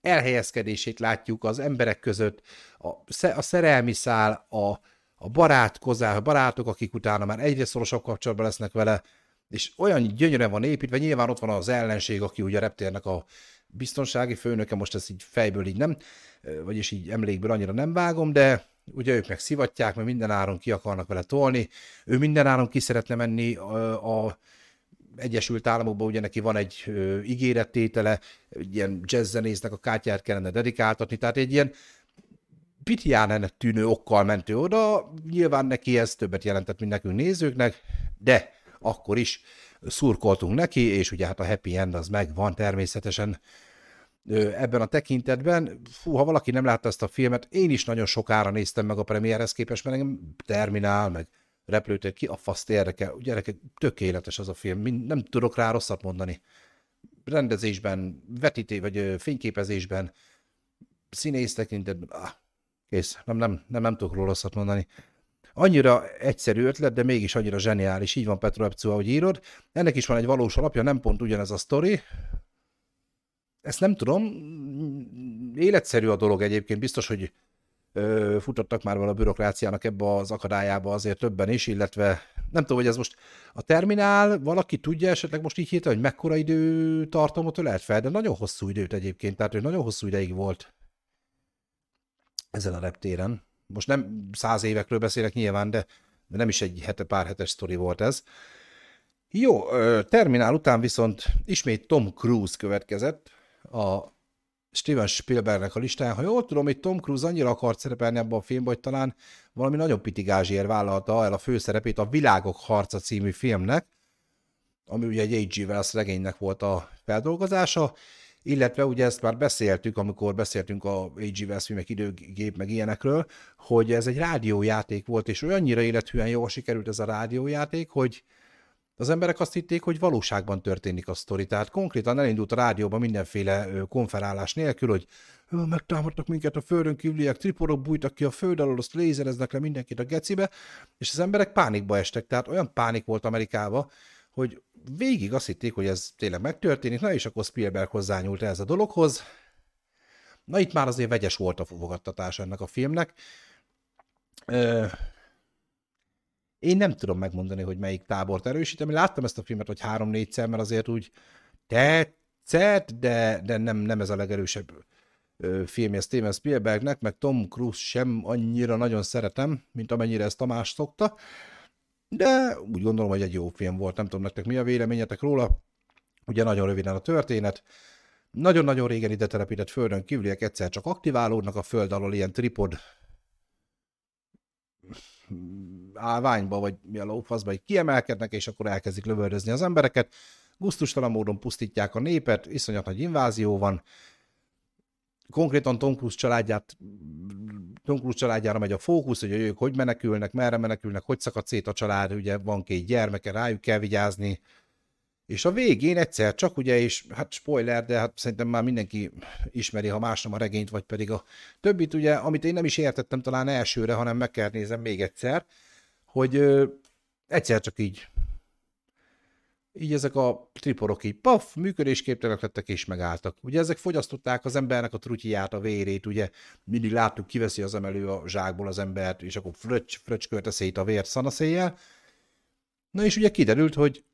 elhelyezkedését látjuk az emberek között, a, a szerelmi szál, a, a barátkozás, a barátok, akik utána már egyre szorosabb kapcsolatban lesznek vele, és olyan gyönyörűen van építve, nyilván ott van az ellenség, aki ugye a reptérnek a biztonsági főnöke, most ezt így fejből így nem, vagyis így emlékből annyira nem vágom, de ugye ők meg szivatják, mert minden áron ki akarnak vele tolni, ő minden áron ki szeretne menni a, a Egyesült Államokban, ugye neki van egy ö, ígérettétele, ilyen jazzzenésznek a kártyát kellene dedikáltatni, tehát egy ilyen Pitjánenek tűnő okkal mentő oda, nyilván neki ez többet jelentett, mint nekünk nézőknek, de akkor is szurkoltunk neki, és ugye hát a happy end az megvan természetesen ebben a tekintetben. Fú, ha valaki nem látta ezt a filmet, én is nagyon sokára néztem meg a premierhez képest, mert engem Terminál, meg repülőtér ki, a faszt érdekel. Gyerekek, tökéletes az a film, nem tudok rá rosszat mondani. Rendezésben, vetíté, vagy fényképezésben, színész tekintetben, ah, kész, nem, nem, nem, nem tudok róla rosszat mondani. Annyira egyszerű ötlet, de mégis annyira zseniális. Így van Petro Epcu, ahogy írod. Ennek is van egy valós alapja, nem pont ugyanez a sztori. Ezt nem tudom. Életszerű a dolog egyébként. Biztos, hogy ö, futottak már a bürokráciának ebbe az akadályába azért többen is, illetve nem tudom, hogy ez most a terminál, valaki tudja esetleg most így hirtelen, hogy mekkora idő tartamot lehet fel, de nagyon hosszú időt egyébként, tehát ő nagyon hosszú ideig volt ezen a reptéren most nem száz évekről beszélek nyilván, de, nem is egy hete, pár hetes sztori volt ez. Jó, Terminál után viszont ismét Tom Cruise következett a Steven Spielbergnek a listáján. Ha jól tudom, hogy Tom Cruise annyira akart szerepelni abban a filmben, hogy talán valami nagyon pitigázsiért vállalta el a főszerepét a Világok harca című filmnek, ami ugye egy H.G. Wells regénynek volt a feldolgozása, illetve ugye ezt már beszéltük, amikor beszéltünk a A.G. Wells filmek időgép meg ilyenekről, hogy ez egy rádiójáték volt, és olyannyira élethűen jól sikerült ez a rádiójáték, hogy az emberek azt hitték, hogy valóságban történik a sztori. Tehát konkrétan elindult a rádióban mindenféle konferálás nélkül, hogy megtámadtak minket a földön kívüliek, triporok bújtak ki a föld alól, azt lézereznek le mindenkit a gecibe, és az emberek pánikba estek. Tehát olyan pánik volt Amerikában, hogy végig azt hitték, hogy ez tényleg megtörténik, na és akkor Spielberg hozzányúlt ez a dologhoz, Na itt már azért vegyes volt a fogadtatás ennek a filmnek. Ö, én nem tudom megmondani, hogy melyik tábort erősítem. Én láttam ezt a filmet, hogy három-négyszer, mert azért úgy tetszett, de, de nem, nem ez a legerősebb filmje Steven Spielbergnek, meg Tom Cruise sem annyira nagyon szeretem, mint amennyire ezt Tamás szokta, de úgy gondolom, hogy egy jó film volt. Nem tudom nektek mi a véleményetek róla. Ugye nagyon röviden a történet. Nagyon-nagyon régen ide telepített földön kívüliek egyszer csak aktiválódnak a föld alól ilyen tripod állványba, vagy mi a lófaszba, így kiemelkednek, és akkor elkezdik lövöldözni az embereket. Gusztustalan módon pusztítják a népet, iszonyat nagy invázió van, konkrétan Tom Cruise családját, Tom Cruise családjára megy a fókusz, hogy ők hogy menekülnek, merre menekülnek, hogy szakad szét a család, ugye van két gyermeke, rájuk kell vigyázni, és a végén egyszer csak ugye, és hát spoiler, de hát szerintem már mindenki ismeri, ha más nem a regényt, vagy pedig a többit, ugye, amit én nem is értettem talán elsőre, hanem meg kell nézem még egyszer, hogy ö, egyszer csak így így ezek a triporok így paf, működésképtelenek lettek és megálltak. Ugye ezek fogyasztották az embernek a trutyját, a vérét, ugye mindig láttuk, kiveszi az emelő a zsákból az embert, és akkor fröccs, fröccskölte szét a vért szanaszéjjel. Na és ugye kiderült, hogy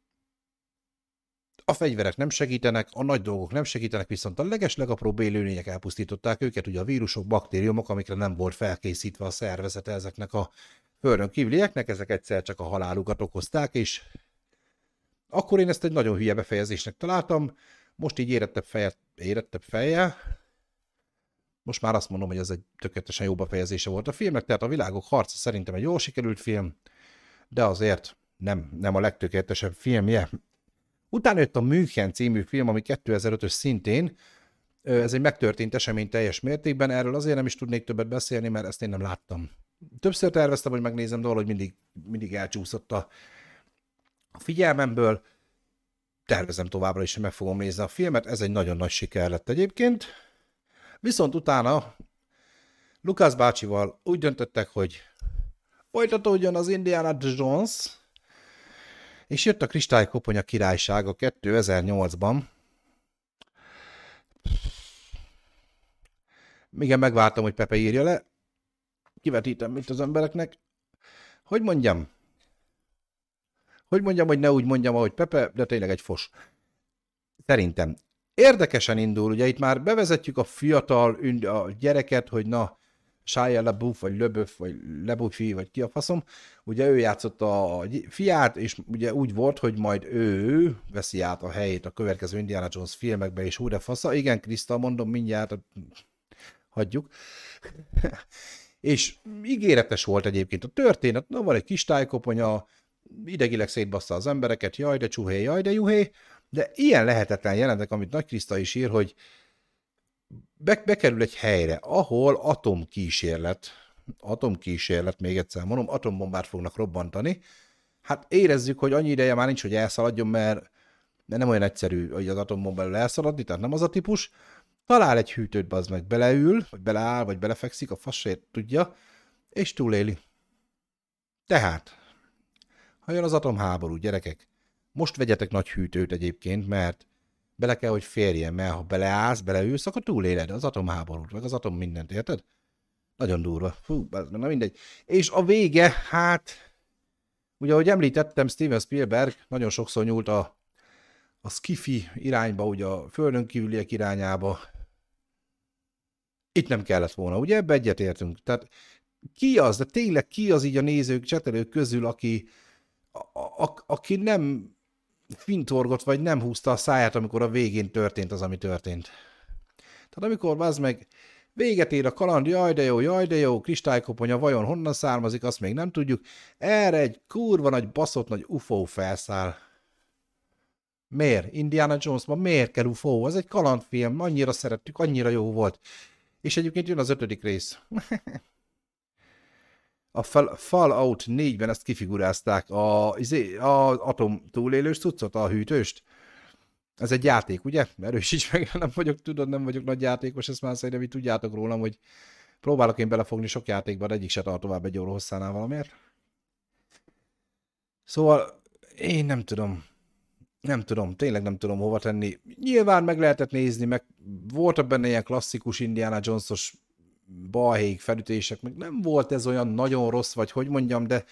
a fegyverek nem segítenek, a nagy dolgok nem segítenek, viszont a legeslegapróbb élőlények elpusztították őket, ugye a vírusok, baktériumok, amikre nem volt felkészítve a szervezete ezeknek a földön kívülieknek, ezek egyszer csak a halálukat okozták, és akkor én ezt egy nagyon hülye befejezésnek találtam, most így érettebb feje, érettebb feje, most már azt mondom, hogy ez egy tökéletesen jó befejezése volt a filmnek, tehát a világok harca szerintem egy jól sikerült film, de azért nem, nem a legtökéletesebb filmje. Utána jött a München című film, ami 2005-ös szintén, ez egy megtörtént esemény teljes mértékben, erről azért nem is tudnék többet beszélni, mert ezt én nem láttam. Többször terveztem, hogy megnézem, de valahogy mindig, mindig elcsúszott a, a figyelmemből. Tervezem továbbra is, hogy meg fogom nézni a filmet, ez egy nagyon nagy siker lett egyébként. Viszont utána Lukács bácsival úgy döntöttek, hogy folytatódjon az Indiana Jones, és jött a Kristálykoponya királysága 2008-ban. Igen, megvártam, hogy Pepe írja le. Kivetítem itt az embereknek. Hogy mondjam? Hogy mondjam, hogy ne úgy mondjam, ahogy Pepe, de tényleg egy fos. Szerintem érdekesen indul, ugye itt már bevezetjük a fiatal a gyereket, hogy na, Shia LaBeouf, vagy LeBeouf, vagy LeBeaufi, vagy ki a faszom, ugye ő játszotta a fiát, és ugye úgy volt, hogy majd ő veszi át a helyét a következő Indiana Jones filmekbe, és hú de fasza, igen, Kriszta, mondom mindjárt, hagyjuk. és ígéretes volt egyébként a történet, na van egy kis tájkoponya, idegileg szétbassza az embereket, jaj de csuhé, jaj de juhé, de ilyen lehetetlen jelentek, amit Nagy Kriszta is ír, hogy be, bekerül egy helyre, ahol atomkísérlet, atomkísérlet, még egyszer mondom, atombombát fognak robbantani, hát érezzük, hogy annyi ideje már nincs, hogy elszaladjon, mert nem olyan egyszerű, hogy az atombomba elszaladni, tehát nem az a típus. Talál egy hűtőt, az meg beleül, vagy beleáll, vagy belefekszik, a fasért tudja, és túléli. Tehát, ha jön az atomháború, gyerekek, most vegyetek nagy hűtőt egyébként, mert bele kell, hogy férjen, mert ha beleállsz, beleülsz, akkor túléled az atomháborút, vagy az atom mindent, érted? Nagyon durva. Fú, na mindegy. És a vége, hát, ugye, ahogy említettem, Steven Spielberg nagyon sokszor nyúlt a, a skifi irányba, ugye a földön kívüliek irányába. Itt nem kellett volna, ugye? Ebbe egyetértünk. Tehát ki az, de tényleg ki az így a nézők, csetelők közül, aki, a, aki nem fintorgott, vagy nem húzta a száját, amikor a végén történt az, ami történt. Tehát amikor az meg véget ér a kaland, jaj de jó, jaj de jó, kristálykoponyja vajon honnan származik, azt még nem tudjuk. Erre egy kurva nagy baszott nagy UFO felszáll. Miért? Indiana Jonesban miért kell UFO? Ez egy kalandfilm, annyira szerettük, annyira jó volt. És egyébként jön az ötödik rész. a Fallout 4-ben ezt kifigurázták, a, izé, a atom túlélős cuccot, a hűtőst. Ez egy játék, ugye? Erősíts meg, nem vagyok, tudod, nem vagyok nagy játékos, ezt már szerintem így tudjátok rólam, hogy próbálok én belefogni sok játékban, de egyik se tart tovább egy óra hosszánál valamiért. Szóval én nem tudom. nem tudom, tényleg nem tudom hova tenni. Nyilván meg lehetett nézni, meg voltak benne ilyen klasszikus Indiana Jones-os balhék felütések, meg nem volt ez olyan nagyon rossz, vagy hogy mondjam, de,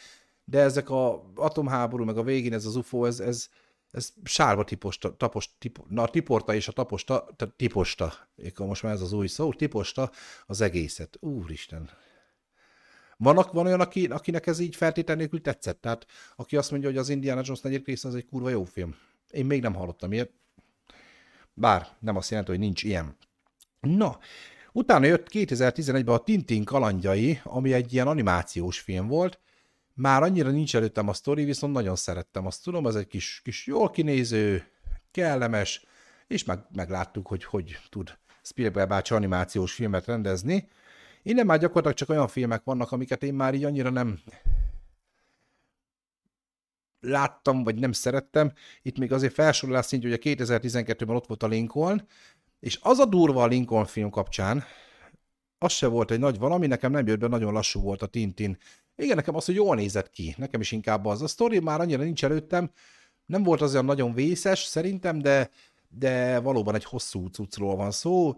de ezek a atomháború, meg a végén ez az UFO, ez, ez, ez sárba tiposta, tapos, tip, na, tiporta és a taposta, tiposta, akkor most már ez az új szó, tiposta az egészet. Úristen. Van, van olyan, aki, akinek ez így feltétlenül nélkül tetszett? Tehát aki azt mondja, hogy az Indiana Jones negyedik része az egy kurva jó film. Én még nem hallottam ilyet. Bár nem azt jelenti, hogy nincs ilyen. Na, utána jött 2011-ben a Tintin kalandjai, ami egy ilyen animációs film volt. Már annyira nincs előttem a sztori, viszont nagyon szerettem. Azt tudom, ez egy kis, kis jól kinéző, kellemes, és meg, megláttuk, hogy hogy tud Spielberg bácsi animációs filmet rendezni. Innen már gyakorlatilag csak olyan filmek vannak, amiket én már így annyira nem láttam, vagy nem szerettem. Itt még azért felsorolás szintű, hogy a 2012-ben ott volt a Lincoln, és az a durva a Lincoln film kapcsán, az se volt egy nagy valami, nekem nem jött be, nagyon lassú volt a Tintin. Igen, nekem az, hogy jól nézett ki, nekem is inkább az. A sztori már annyira nincs előttem, nem volt az olyan nagyon vészes szerintem, de, de valóban egy hosszú cuccról van szó,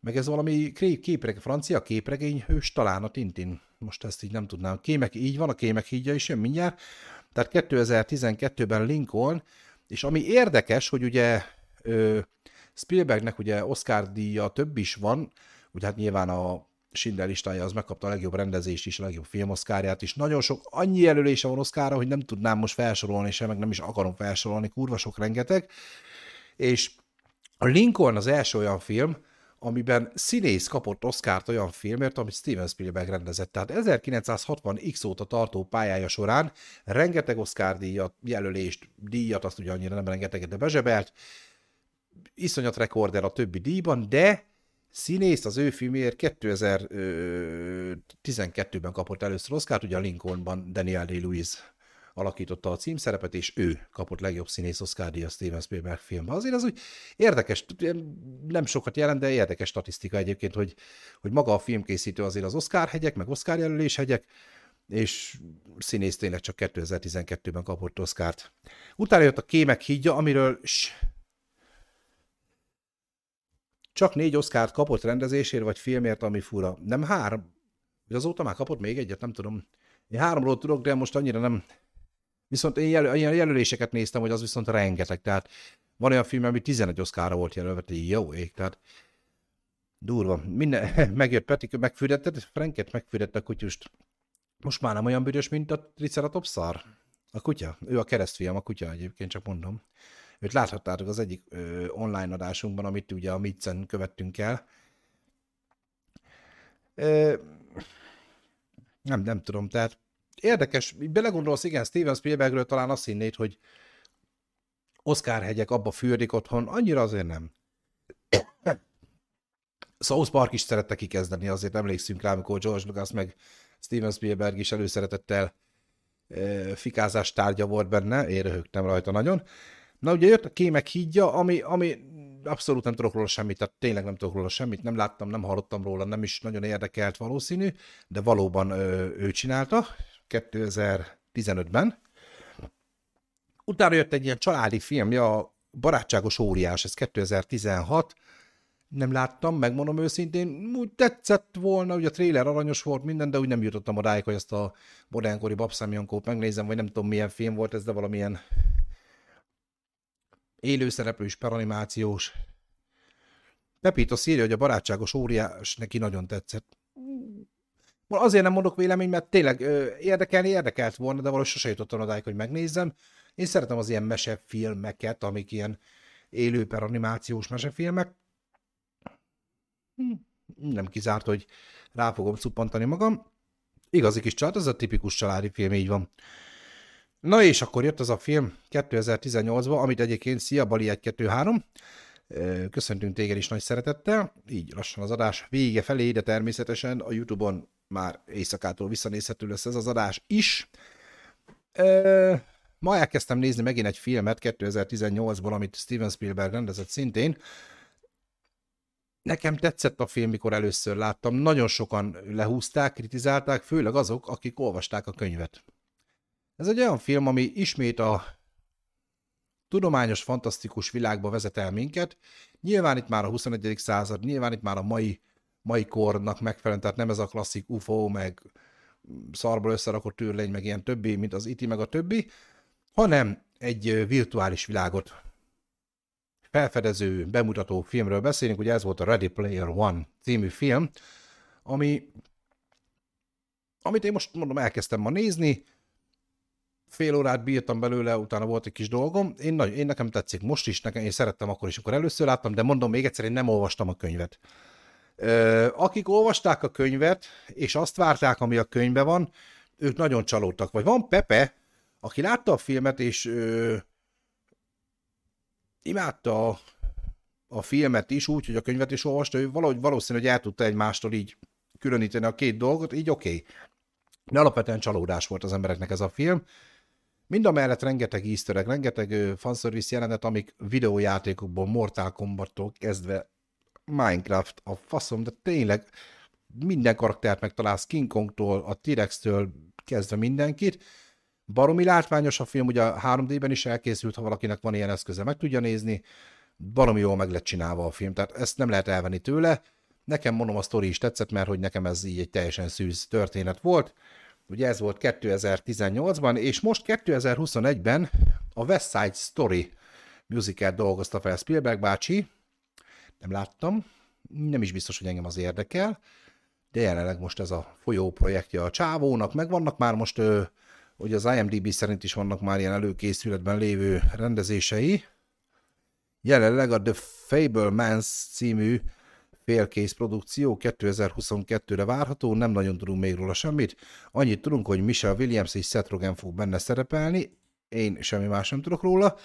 meg ez valami képreg, francia képregény hős talán a Tintin. Most ezt így nem tudnám. Kémek, így van, a kémek hídja is jön mindjárt. Tehát 2012-ben Lincoln, és ami érdekes, hogy ugye ö, Spielbergnek ugye Oscar díja több is van, ugye hát nyilván a Schindler listája az megkapta a legjobb rendezést is, a legjobb filmoszkárját is. Nagyon sok, annyi jelölése van Oscarra, hogy nem tudnám most felsorolni sem, meg nem is akarom felsorolni, kurva sok rengeteg. És a Lincoln az első olyan film, amiben színész kapott Oscárt olyan filmért, amit Steven Spielberg rendezett. Tehát 1960 x óta tartó pályája során rengeteg Oscar díjat, jelölést, díjat, azt ugye annyira nem rengeteget, de bezsebelt, iszonyat rekorder a többi díjban, de színész az ő filmért 2012-ben kapott először Oscárt, ugye a Lincolnban Daniel Day-Lewis alakította a címszerepet, és ő kapott legjobb színész Oscar díjat Steven Spielberg filmben. Azért az úgy érdekes, nem sokat jelent, de érdekes statisztika egyébként, hogy, hogy maga a filmkészítő azért az Oscar hegyek, meg Oscar jelölés hegyek, és színész tényleg csak 2012-ben kapott Oscárt. Utána jött a Kémek hídja, amiről csak négy Oscárt kapott rendezésért, vagy filmért, ami fura. Nem három. Azóta már kapott még egyet, nem tudom. Én háromról tudok, de most annyira nem, Viszont én jel- ilyen jelöléseket néztem, hogy az viszont rengeteg. Tehát van olyan film, ami 11 oszkára volt jelölve, jó ég, tehát durva. Minden, megjött Peti, megfürdetted, Franket megfürdette a kutyust. Most már nem olyan büdös, mint a Triceratops szar. A kutya? Ő a keresztfiam, a kutya egyébként, csak mondom. Őt láthattátok az egyik ö, online adásunkban, amit ugye a Mitzen követtünk el. Ö, nem, nem tudom, tehát érdekes, belegondolsz, igen, Steven Spielbergről talán azt hinnéd, hogy Oscar hegyek abba fürdik otthon, annyira azért nem. South Park is szerette kikezdeni, azért emlékszünk rá, amikor George Lucas meg Steven Spielberg is előszeretettel e, fikázás tárgya volt benne, én röhögtem rajta nagyon. Na ugye jött a Kémek hídja, ami, ami abszolút nem tudok róla semmit, tehát tényleg nem tudok róla semmit, nem láttam, nem hallottam róla, nem is nagyon érdekelt valószínű, de valóban ö, ő csinálta, 2015-ben. Utána jött egy ilyen családi filmja, a Barátságos óriás, ez 2016, nem láttam, megmondom őszintén, úgy tetszett volna, ugye a trailer aranyos volt minden, de úgy nem jutottam odáig, hogy ezt a modernkori babszámjankót megnézem, vagy nem tudom milyen film volt ez, de valamilyen élőszereplős, peranimációs. Pepito írja, hogy a barátságos óriás neki nagyon tetszett. Azért nem mondok vélemény, mert tényleg ö, érdekelni érdekelt volna, de valahogy sose jutottam odáig, hogy megnézzem. Én szeretem az ilyen mesefilmeket, amik ilyen élő per animációs mesefilmek. Hm, nem kizárt, hogy rá fogom cuppantani magam. Igazi kis család, ez a tipikus családi film, így van. Na és akkor jött az a film 2018-ban, amit egyébként Szia Bali 1-2-3. Köszöntünk téged is nagy szeretettel. Így lassan az adás vége felé, de természetesen a Youtube-on már éjszakától visszanézhető lesz ez az adás is. Ma elkezdtem nézni megint egy filmet 2018-ból, amit Steven Spielberg rendezett szintén. Nekem tetszett a film, mikor először láttam. Nagyon sokan lehúzták, kritizálták, főleg azok, akik olvasták a könyvet. Ez egy olyan film, ami ismét a tudományos, fantasztikus világba vezet el minket. Nyilván itt már a 21. század, nyilván itt már a mai, mai kornak megfelelően, tehát nem ez a klasszik UFO, meg szarból összerakott űrlény, meg ilyen többi, mint az IT, meg a többi, hanem egy virtuális világot felfedező, bemutató filmről beszélünk, ugye ez volt a Ready Player One című film, ami, amit én most mondom, elkezdtem ma nézni, fél órát bírtam belőle, utána volt egy kis dolgom. Én, nagy, én nekem tetszik most is, nekem, én szerettem akkor is, amikor először láttam, de mondom még egyszer, én nem olvastam a könyvet. Ö, akik olvasták a könyvet, és azt várták, ami a könyvben van, ők nagyon csalódtak. Vagy van Pepe, aki látta a filmet, és ö, imádta a, a filmet is, úgy, hogy a könyvet is olvasta, ő valahogy valószínű, hogy el tudta egymástól így különíteni a két dolgot, így oké. Okay. De alapvetően csalódás volt az embereknek ez a film. Mind a mellett rengeteg easter egg, rengeteg fanservice jelenet, amik videójátékokból, Mortal Kombattól kezdve Minecraft, a faszom, de tényleg minden karaktert megtalálsz, King Kongtól, a T-Rex-től kezdve mindenkit. Baromi látványos a film, ugye a 3D-ben is elkészült, ha valakinek van ilyen eszköze, meg tudja nézni. Baromi jól meg lett csinálva a film, tehát ezt nem lehet elvenni tőle. Nekem mondom, a sztori is tetszett, mert hogy nekem ez így egy teljesen szűz történet volt. Ugye ez volt 2018-ban, és most 2021-ben a West Side Story musical dolgozta fel Spielberg bácsi. Nem láttam, nem is biztos, hogy engem az érdekel, de jelenleg most ez a folyó projektje a csávónak, meg vannak már most, hogy az IMDb szerint is vannak már ilyen előkészületben lévő rendezései. Jelenleg a The Fablemans című félkész produkció 2022-re várható, nem nagyon tudunk még róla semmit. Annyit tudunk, hogy Michelle Williams és Seth Rogen fog benne szerepelni, én semmi más nem tudok róla.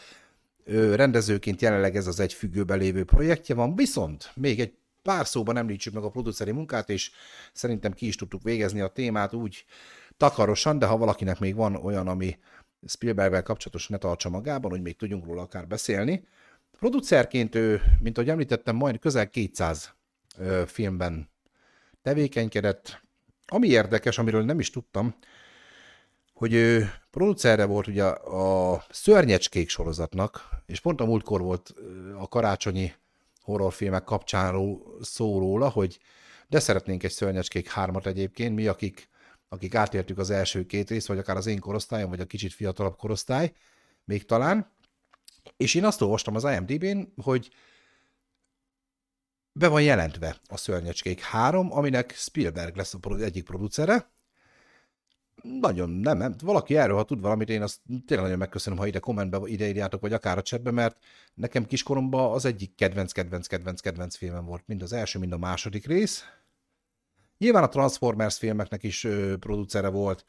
Ö, rendezőként jelenleg ez az egy függőben lévő projektje van, viszont még egy pár szóban említsük meg a produceri munkát, és szerintem ki is tudtuk végezni a témát úgy takarosan, de ha valakinek még van olyan, ami Spielbergvel kapcsolatos, ne tartsa magában, hogy még tudjunk róla akár beszélni. Producerként ő, mint ahogy említettem, majd közel 200 filmben tevékenykedett. Ami érdekes, amiről nem is tudtam, hogy ő producerre volt ugye a Szörnyecskék sorozatnak, és pont a múltkor volt a karácsonyi horrorfilmek kapcsán szó róla, hogy de szeretnénk egy Szörnyecskék hármat egyébként, mi, akik, akik átértük az első két részt, vagy akár az én korosztályom, vagy a kicsit fiatalabb korosztály, még talán. És én azt olvastam az IMDb-n, hogy be van jelentve a Szörnyecskék 3, aminek Spielberg lesz a egyik producere. Nagyon nem, nem. Valaki erről, ha tud valamit, én azt tényleg nagyon megköszönöm, ha ide kommentbe ide írjátok, vagy akár a chatbe, mert nekem kiskoromban az egyik kedvenc, kedvenc, kedvenc, kedvenc filmem volt. Mind az első, mind a második rész. Nyilván a Transformers filmeknek is ö, producere volt.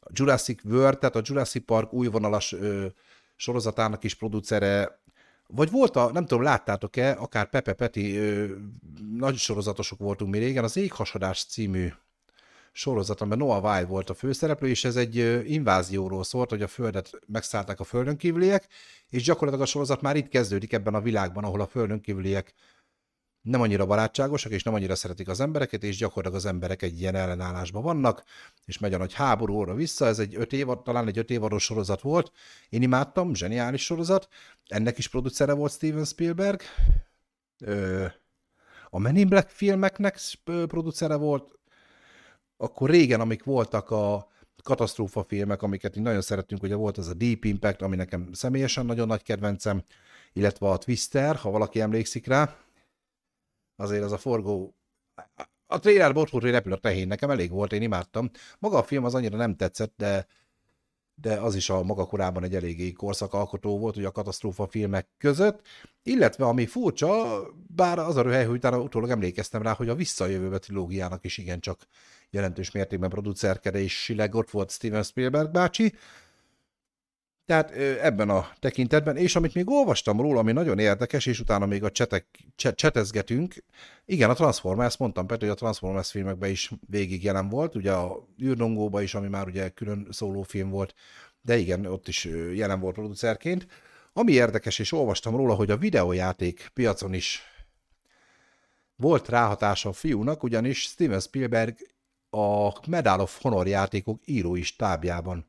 A Jurassic World, tehát a Jurassic Park újvonalas ö, sorozatának is producere, vagy volt a, nem tudom, láttátok-e, akár Pepe Peti, ö, nagy sorozatosok voltunk mi régen, az Éghasadás című sorozat, amiben Noah Wild volt a főszereplő, és ez egy invázióról szólt, hogy a Földet megszállták a földön kívüliek, és gyakorlatilag a sorozat már itt kezdődik ebben a világban, ahol a földön kívüliek nem annyira barátságosak, és nem annyira szeretik az embereket, és gyakorlatilag az emberek egy ilyen ellenállásban vannak, és megy a nagy háborúra vissza, ez egy öt év, talán egy öt évados sorozat volt, én imádtam, zseniális sorozat, ennek is producere volt Steven Spielberg, a Men in Black filmeknek producere volt, akkor régen, amik voltak a katasztrófa filmek, amiket én nagyon szerettünk, ugye volt az a Deep Impact, ami nekem személyesen nagyon nagy kedvencem, illetve a Twister, ha valaki emlékszik rá, azért az a forgó... A trailerben ott volt, hogy repül a tehén, nekem elég volt, én imádtam. Maga a film az annyira nem tetszett, de, de az is a maga korában egy eléggé korszakalkotó volt, hogy a katasztrófa filmek között, illetve ami furcsa, bár az a röhely, hogy utána utólag emlékeztem rá, hogy a Visszajövőbe trilógiának is igencsak jelentős mértékben producerkedésileg ott volt Steven Spielberg bácsi, tehát ebben a tekintetben, és amit még olvastam róla, ami nagyon érdekes, és utána még a csetek, csetezgetünk, igen, a Transformers, mondtam Pető, hogy a Transformers filmekben is végig jelen volt, ugye a űrdongóban is, ami már ugye külön szólófilm volt, de igen, ott is jelen volt producerként. Ami érdekes, és olvastam róla, hogy a videójáték piacon is volt ráhatása a fiúnak, ugyanis Steven Spielberg a Medal of Honor játékok írói stábjában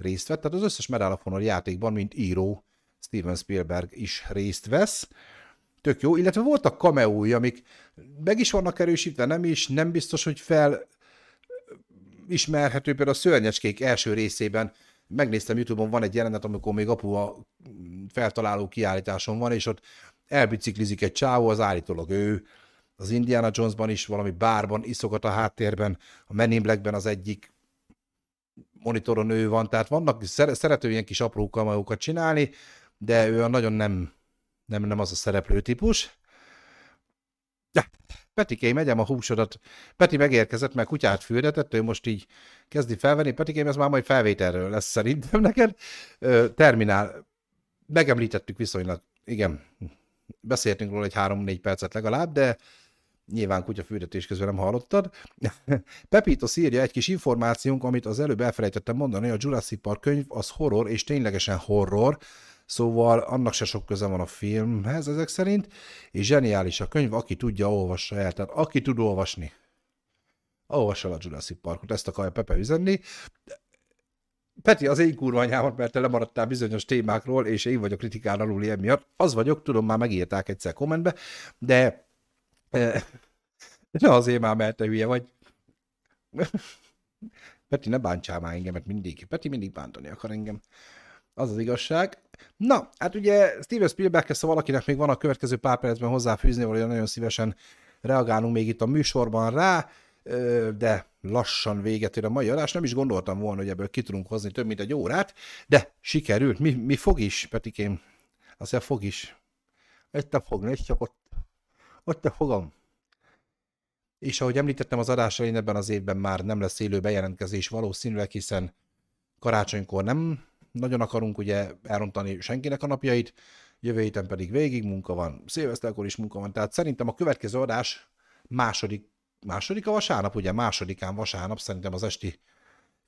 részt vett, tehát az összes Medal of Honor játékban, mint író Steven Spielberg is részt vesz. Tök jó, illetve voltak kameói, amik meg is vannak erősítve, nem is, nem biztos, hogy fel ismerhető, például a Szörnyecskék első részében megnéztem YouTube-on, van egy jelenet, amikor még apu a feltaláló kiállításon van, és ott elbiciklizik egy csávó, az állítólag ő, az Indiana Jonesban is valami bárban iszogat a háttérben, a Men in Blackben az egyik monitoron ő van, tehát vannak, szerető ilyen kis apró kameókat csinálni, de ő a nagyon nem, nem, nem az a szereplő típus. Ja, Petikém, megyem a húsodat. Peti megérkezett, mert kutyát fürdetett, ő most így kezdi felvenni. Petikém, ez már majd felvételről lesz szerintem neked. Terminál. Megemlítettük viszonylag, igen, beszéltünk róla egy három-négy percet legalább, de nyilván kutyafürdetés közben nem hallottad. Pepito írja egy kis információnk, amit az előbb elfelejtettem mondani, a Jurassic Park könyv az horror, és ténylegesen horror, szóval annak se sok köze van a filmhez ezek szerint, és zseniális a könyv, aki tudja, olvassa el. Tehát aki tud olvasni, olvassa a Jurassic Parkot, ezt akarja Pepe üzenni. Peti, az én kurva anyámat, mert te lemaradtál bizonyos témákról, és én vagyok kritikán aluli emiatt. Az vagyok, tudom, már megírták egyszer kommentbe, de de azért már, mert te hülye vagy. Peti, ne bántsál már engemet mindig. Peti mindig bántani akar engem. Az az igazság. Na, hát ugye Steven spielberg ha valakinek még van a következő pár percben hozzáfűzni, vagy nagyon szívesen reagálunk még itt a műsorban rá, de lassan véget ér a mai adás. Nem is gondoltam volna, hogy ebből ki tudunk hozni több mint egy órát, de sikerült. Mi, mi fog is, Petikém? Azt fog is. Egy fog, és csak ott, ott a fogom. És ahogy említettem az adásra, én ebben az évben már nem lesz élő bejelentkezés valószínűleg, hiszen karácsonykor nem nagyon akarunk ugye elrontani senkinek a napjait, jövő héten pedig végig munka van, szilveszterkor is munka van, tehát szerintem a következő adás második, második a vasárnap, ugye másodikán vasárnap, szerintem az esti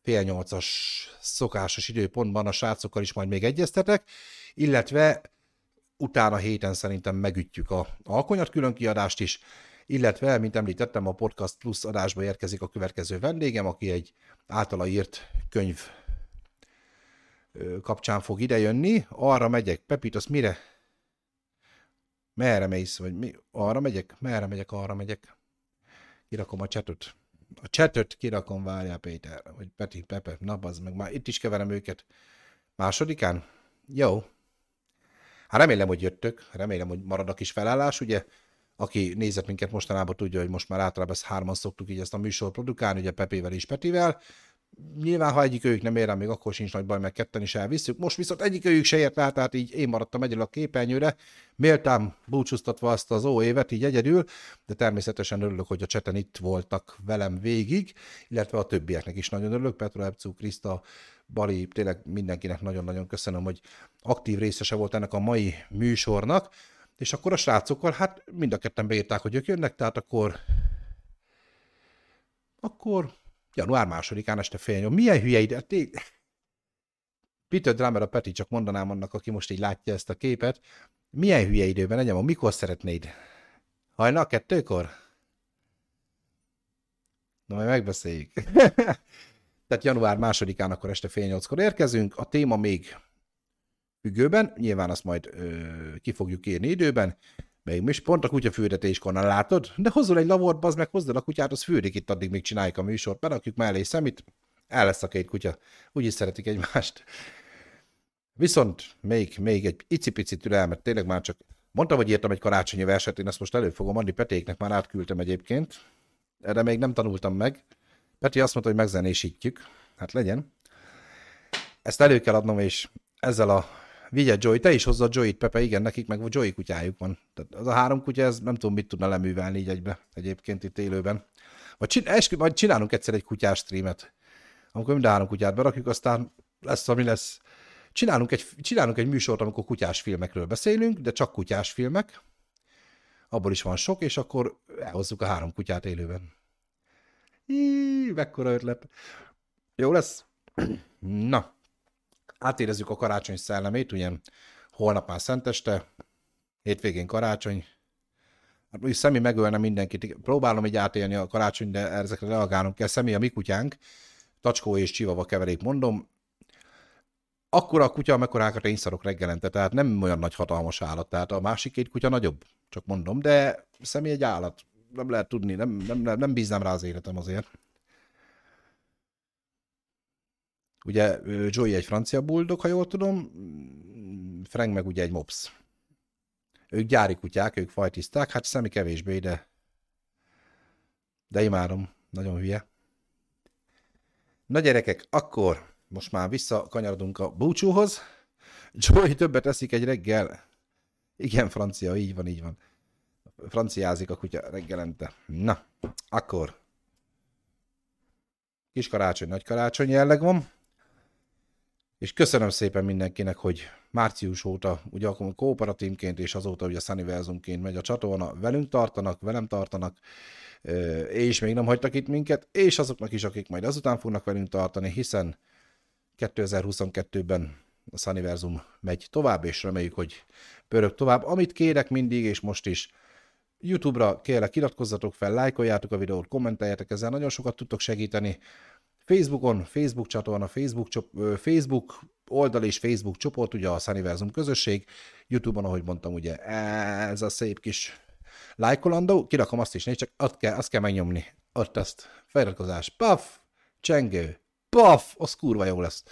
fél nyolcas szokásos időpontban a srácokkal is majd még egyeztetek, illetve utána héten szerintem megütjük a alkonyat külön kiadást is, illetve, mint említettem, a Podcast Plus adásba érkezik a következő vendégem, aki egy általa írt könyv kapcsán fog idejönni. Arra megyek. Pepit, az mire? Merre mész? Vagy mi? Arra megyek? Merre megyek? Arra megyek. Kirakom a csetot. A csetot kirakom, várjál Péter. Vagy Peti, Pepe, na meg már itt is keverem őket. Másodikán? Jó. Hát remélem, hogy jöttök, remélem, hogy marad a kis felállás, ugye aki nézett minket mostanában tudja, hogy most már általában ezt hárman szoktuk így ezt a műsor produkálni, ugye Pepével és Petivel. Nyilván, ha egyik ők nem ér még akkor sincs nagy baj, meg ketten is elviszük. Most viszont egyik ők se ért rá, tehát így én maradtam egyedül a képernyőre, méltán búcsúztatva azt az ó évet így egyedül, de természetesen örülök, hogy a cseten itt voltak velem végig, illetve a többieknek is nagyon örülök, Petra Epcu, Krista, Bali, tényleg mindenkinek nagyon-nagyon köszönöm, hogy aktív részese volt ennek a mai műsornak. És akkor a srácokkal, hát mind a ketten beírták, hogy ők jönnek, tehát akkor akkor január másodikán este fél nyom. Milyen hülye ide? Peter Drummer a Peti, csak mondanám annak, aki most így látja ezt a képet. Milyen hülye időben legyen, mikor szeretnéd? Hajnal kettőkor? Na, majd megbeszéljük. Tehát január másodikán akkor este fél nyolckor érkezünk. A téma még függőben, nyilván azt majd ö, ki fogjuk írni időben, még is pont a kutyafürdetéskorna látod, de hozzul egy lavort, az meg hozzal a kutyát, az fürdik itt, addig még csináljuk a műsort, berakjuk mellé szemét, el lesz a két kutya, úgyis szeretik egymást. Viszont még, még egy icipici türelmet, tényleg már csak mondtam, hogy írtam egy karácsonyi verset, én ezt most elő fogom adni, Petéknek már átküldtem egyébként, erre még nem tanultam meg. Peti azt mondta, hogy megzenésítjük, hát legyen. Ezt elő kell adnom, és ezzel a Vigye Joy, te is hozza Joy-t, Pepe, igen, nekik meg Joy kutyájuk van. Tehát az a három kutya, ez nem tudom, mit tudna leművelni így egybe, egyébként itt élőben. Vagy, csin- eskü, vagy csinálunk egyszer egy kutyás streamet, amikor mind a három kutyát berakjuk, aztán lesz, ami lesz. Csinálunk egy, csinálunk egy műsort, amikor kutyás filmekről beszélünk, de csak kutyás filmek. Abból is van sok, és akkor elhozzuk a három kutyát élőben. Hí, mekkora ötlet. Jó lesz? Na, átérezzük a karácsony szellemét, ugye holnap már szenteste, hétvégén karácsony, Hát úgy Szemi megölne mindenkit. Próbálom így átélni a karácsony, de ezekre reagálnom kell. Szemi a mi kutyánk, tacskó és csivava keverék mondom. akkora a kutya, amekkorákat én szarok reggelente, tehát nem olyan nagy hatalmas állat, tehát a másik két kutya nagyobb, csak mondom, de személy egy állat, nem lehet tudni, nem, nem, nem, nem bíznám rá az életem azért. Ugye Joey egy francia bulldog, ha jól tudom, Frank meg ugye egy mops. Ők gyári kutyák, ők fajtiszták, hát szemi kevésbé, de de imádom, nagyon hülye. Na gyerekek, akkor most már visszakanyarodunk a búcsúhoz. Joey többet eszik egy reggel. Igen, francia, így van, így van. Franciázik a kutya reggelente. Na, akkor. Kis karácsony, nagy karácsony jelleg van. És köszönöm szépen mindenkinek, hogy március óta, ugye akkor kooperatívként és azóta ugye Sunnyversumként megy a csatorna, velünk tartanak, velem tartanak, és még nem hagytak itt minket, és azoknak is, akik majd azután fognak velünk tartani, hiszen 2022-ben a Sunnyversum megy tovább, és reméljük, hogy pörög tovább. Amit kérek mindig, és most is, YouTube-ra kérlek, iratkozzatok fel, lájkoljátok a videót, kommenteljetek, ezzel nagyon sokat tudtok segíteni. Facebookon, Facebook csatorna, Facebook, Facebook oldal és Facebook csoport, ugye a Sunnyversum közösség, YouTube-on, ahogy mondtam, ugye ez a szép kis lájkolandó, kirakom azt is, nézd, csak azt kell, azt kell megnyomni, ott azt, feliratkozás, paf, csengő, paf, az kurva jó lesz.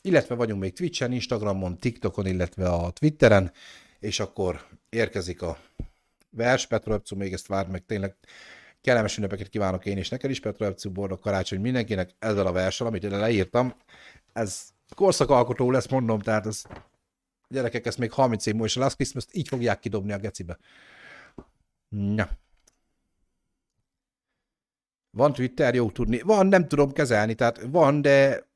Illetve vagyunk még Twitchen, Instagramon, TikTokon, illetve a Twitteren, és akkor érkezik a vers, Petro még ezt várd meg, tényleg kellemes ünnepeket kívánok én is neked is, Petro boldog karácsony mindenkinek ezzel a verssel, amit ide leírtam. Ez korszakalkotó lesz, mondom, tehát ez gyerekek, ezt még 30 év múlva, és a Last Christmas így fogják kidobni a gecibe. Na. Van Twitter, jó tudni. Van, nem tudom kezelni, tehát van, de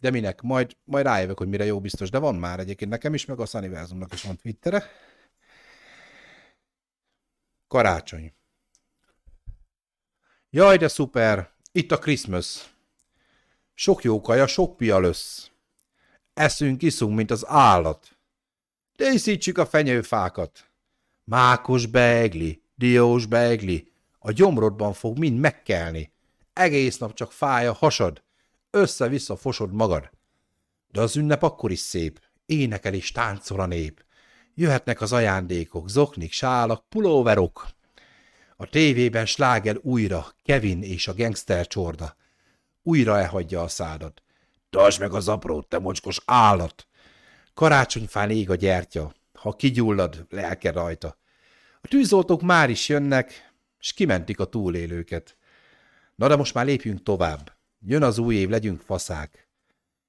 de minek? Majd, majd rájövök, hogy mire jó biztos, de van már egyébként nekem is, meg a Sunnyversumnak is van Twittere. Karácsony. Jaj, de szuper! Itt a Christmas. Sok jó kaja, sok pia lesz. Eszünk, iszunk, mint az állat. Díszítsük a fenyőfákat. Mákos beegli, diós beegli, a gyomrodban fog mind megkelni. Egész nap csak fáj a hasad, össze-vissza fosod magad. De az ünnep akkor is szép, énekel és táncol a nép. Jöhetnek az ajándékok, zoknik, sálak, pulóverok. A tévében sláger újra, Kevin és a gangster csorda. Újra elhagyja a szádat. Tartsd meg az aprót, te mocskos állat! Karácsonyfán ég a gyertya, ha kigyullad, lelke rajta. A tűzoltók már is jönnek, és kimentik a túlélőket. Na de most már lépjünk tovább. Jön az új év, legyünk faszák.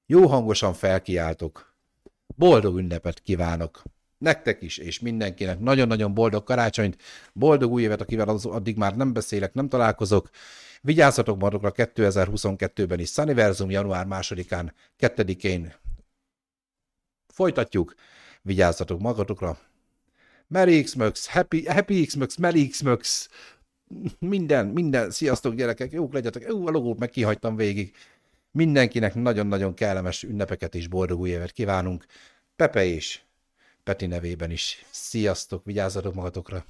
Jó hangosan felkiáltok. Boldog ünnepet kívánok! Nektek is, és mindenkinek nagyon-nagyon boldog karácsonyt, boldog új évet, akivel az, addig már nem beszélek, nem találkozok. Vigyázzatok magatokra 2022-ben is, Sunniversum január 2-án, 2-én folytatjuk. Vigyázzatok magatokra, Merry Xbox, Happy, Happy Xbox, Merry Xbox, minden, minden, sziasztok gyerekek, jók legyetek, Ú, a logót meg kihagytam végig. Mindenkinek nagyon-nagyon kellemes ünnepeket és boldog új évet kívánunk. Pepe és Peti nevében is. Sziasztok, vigyázzatok magatokra!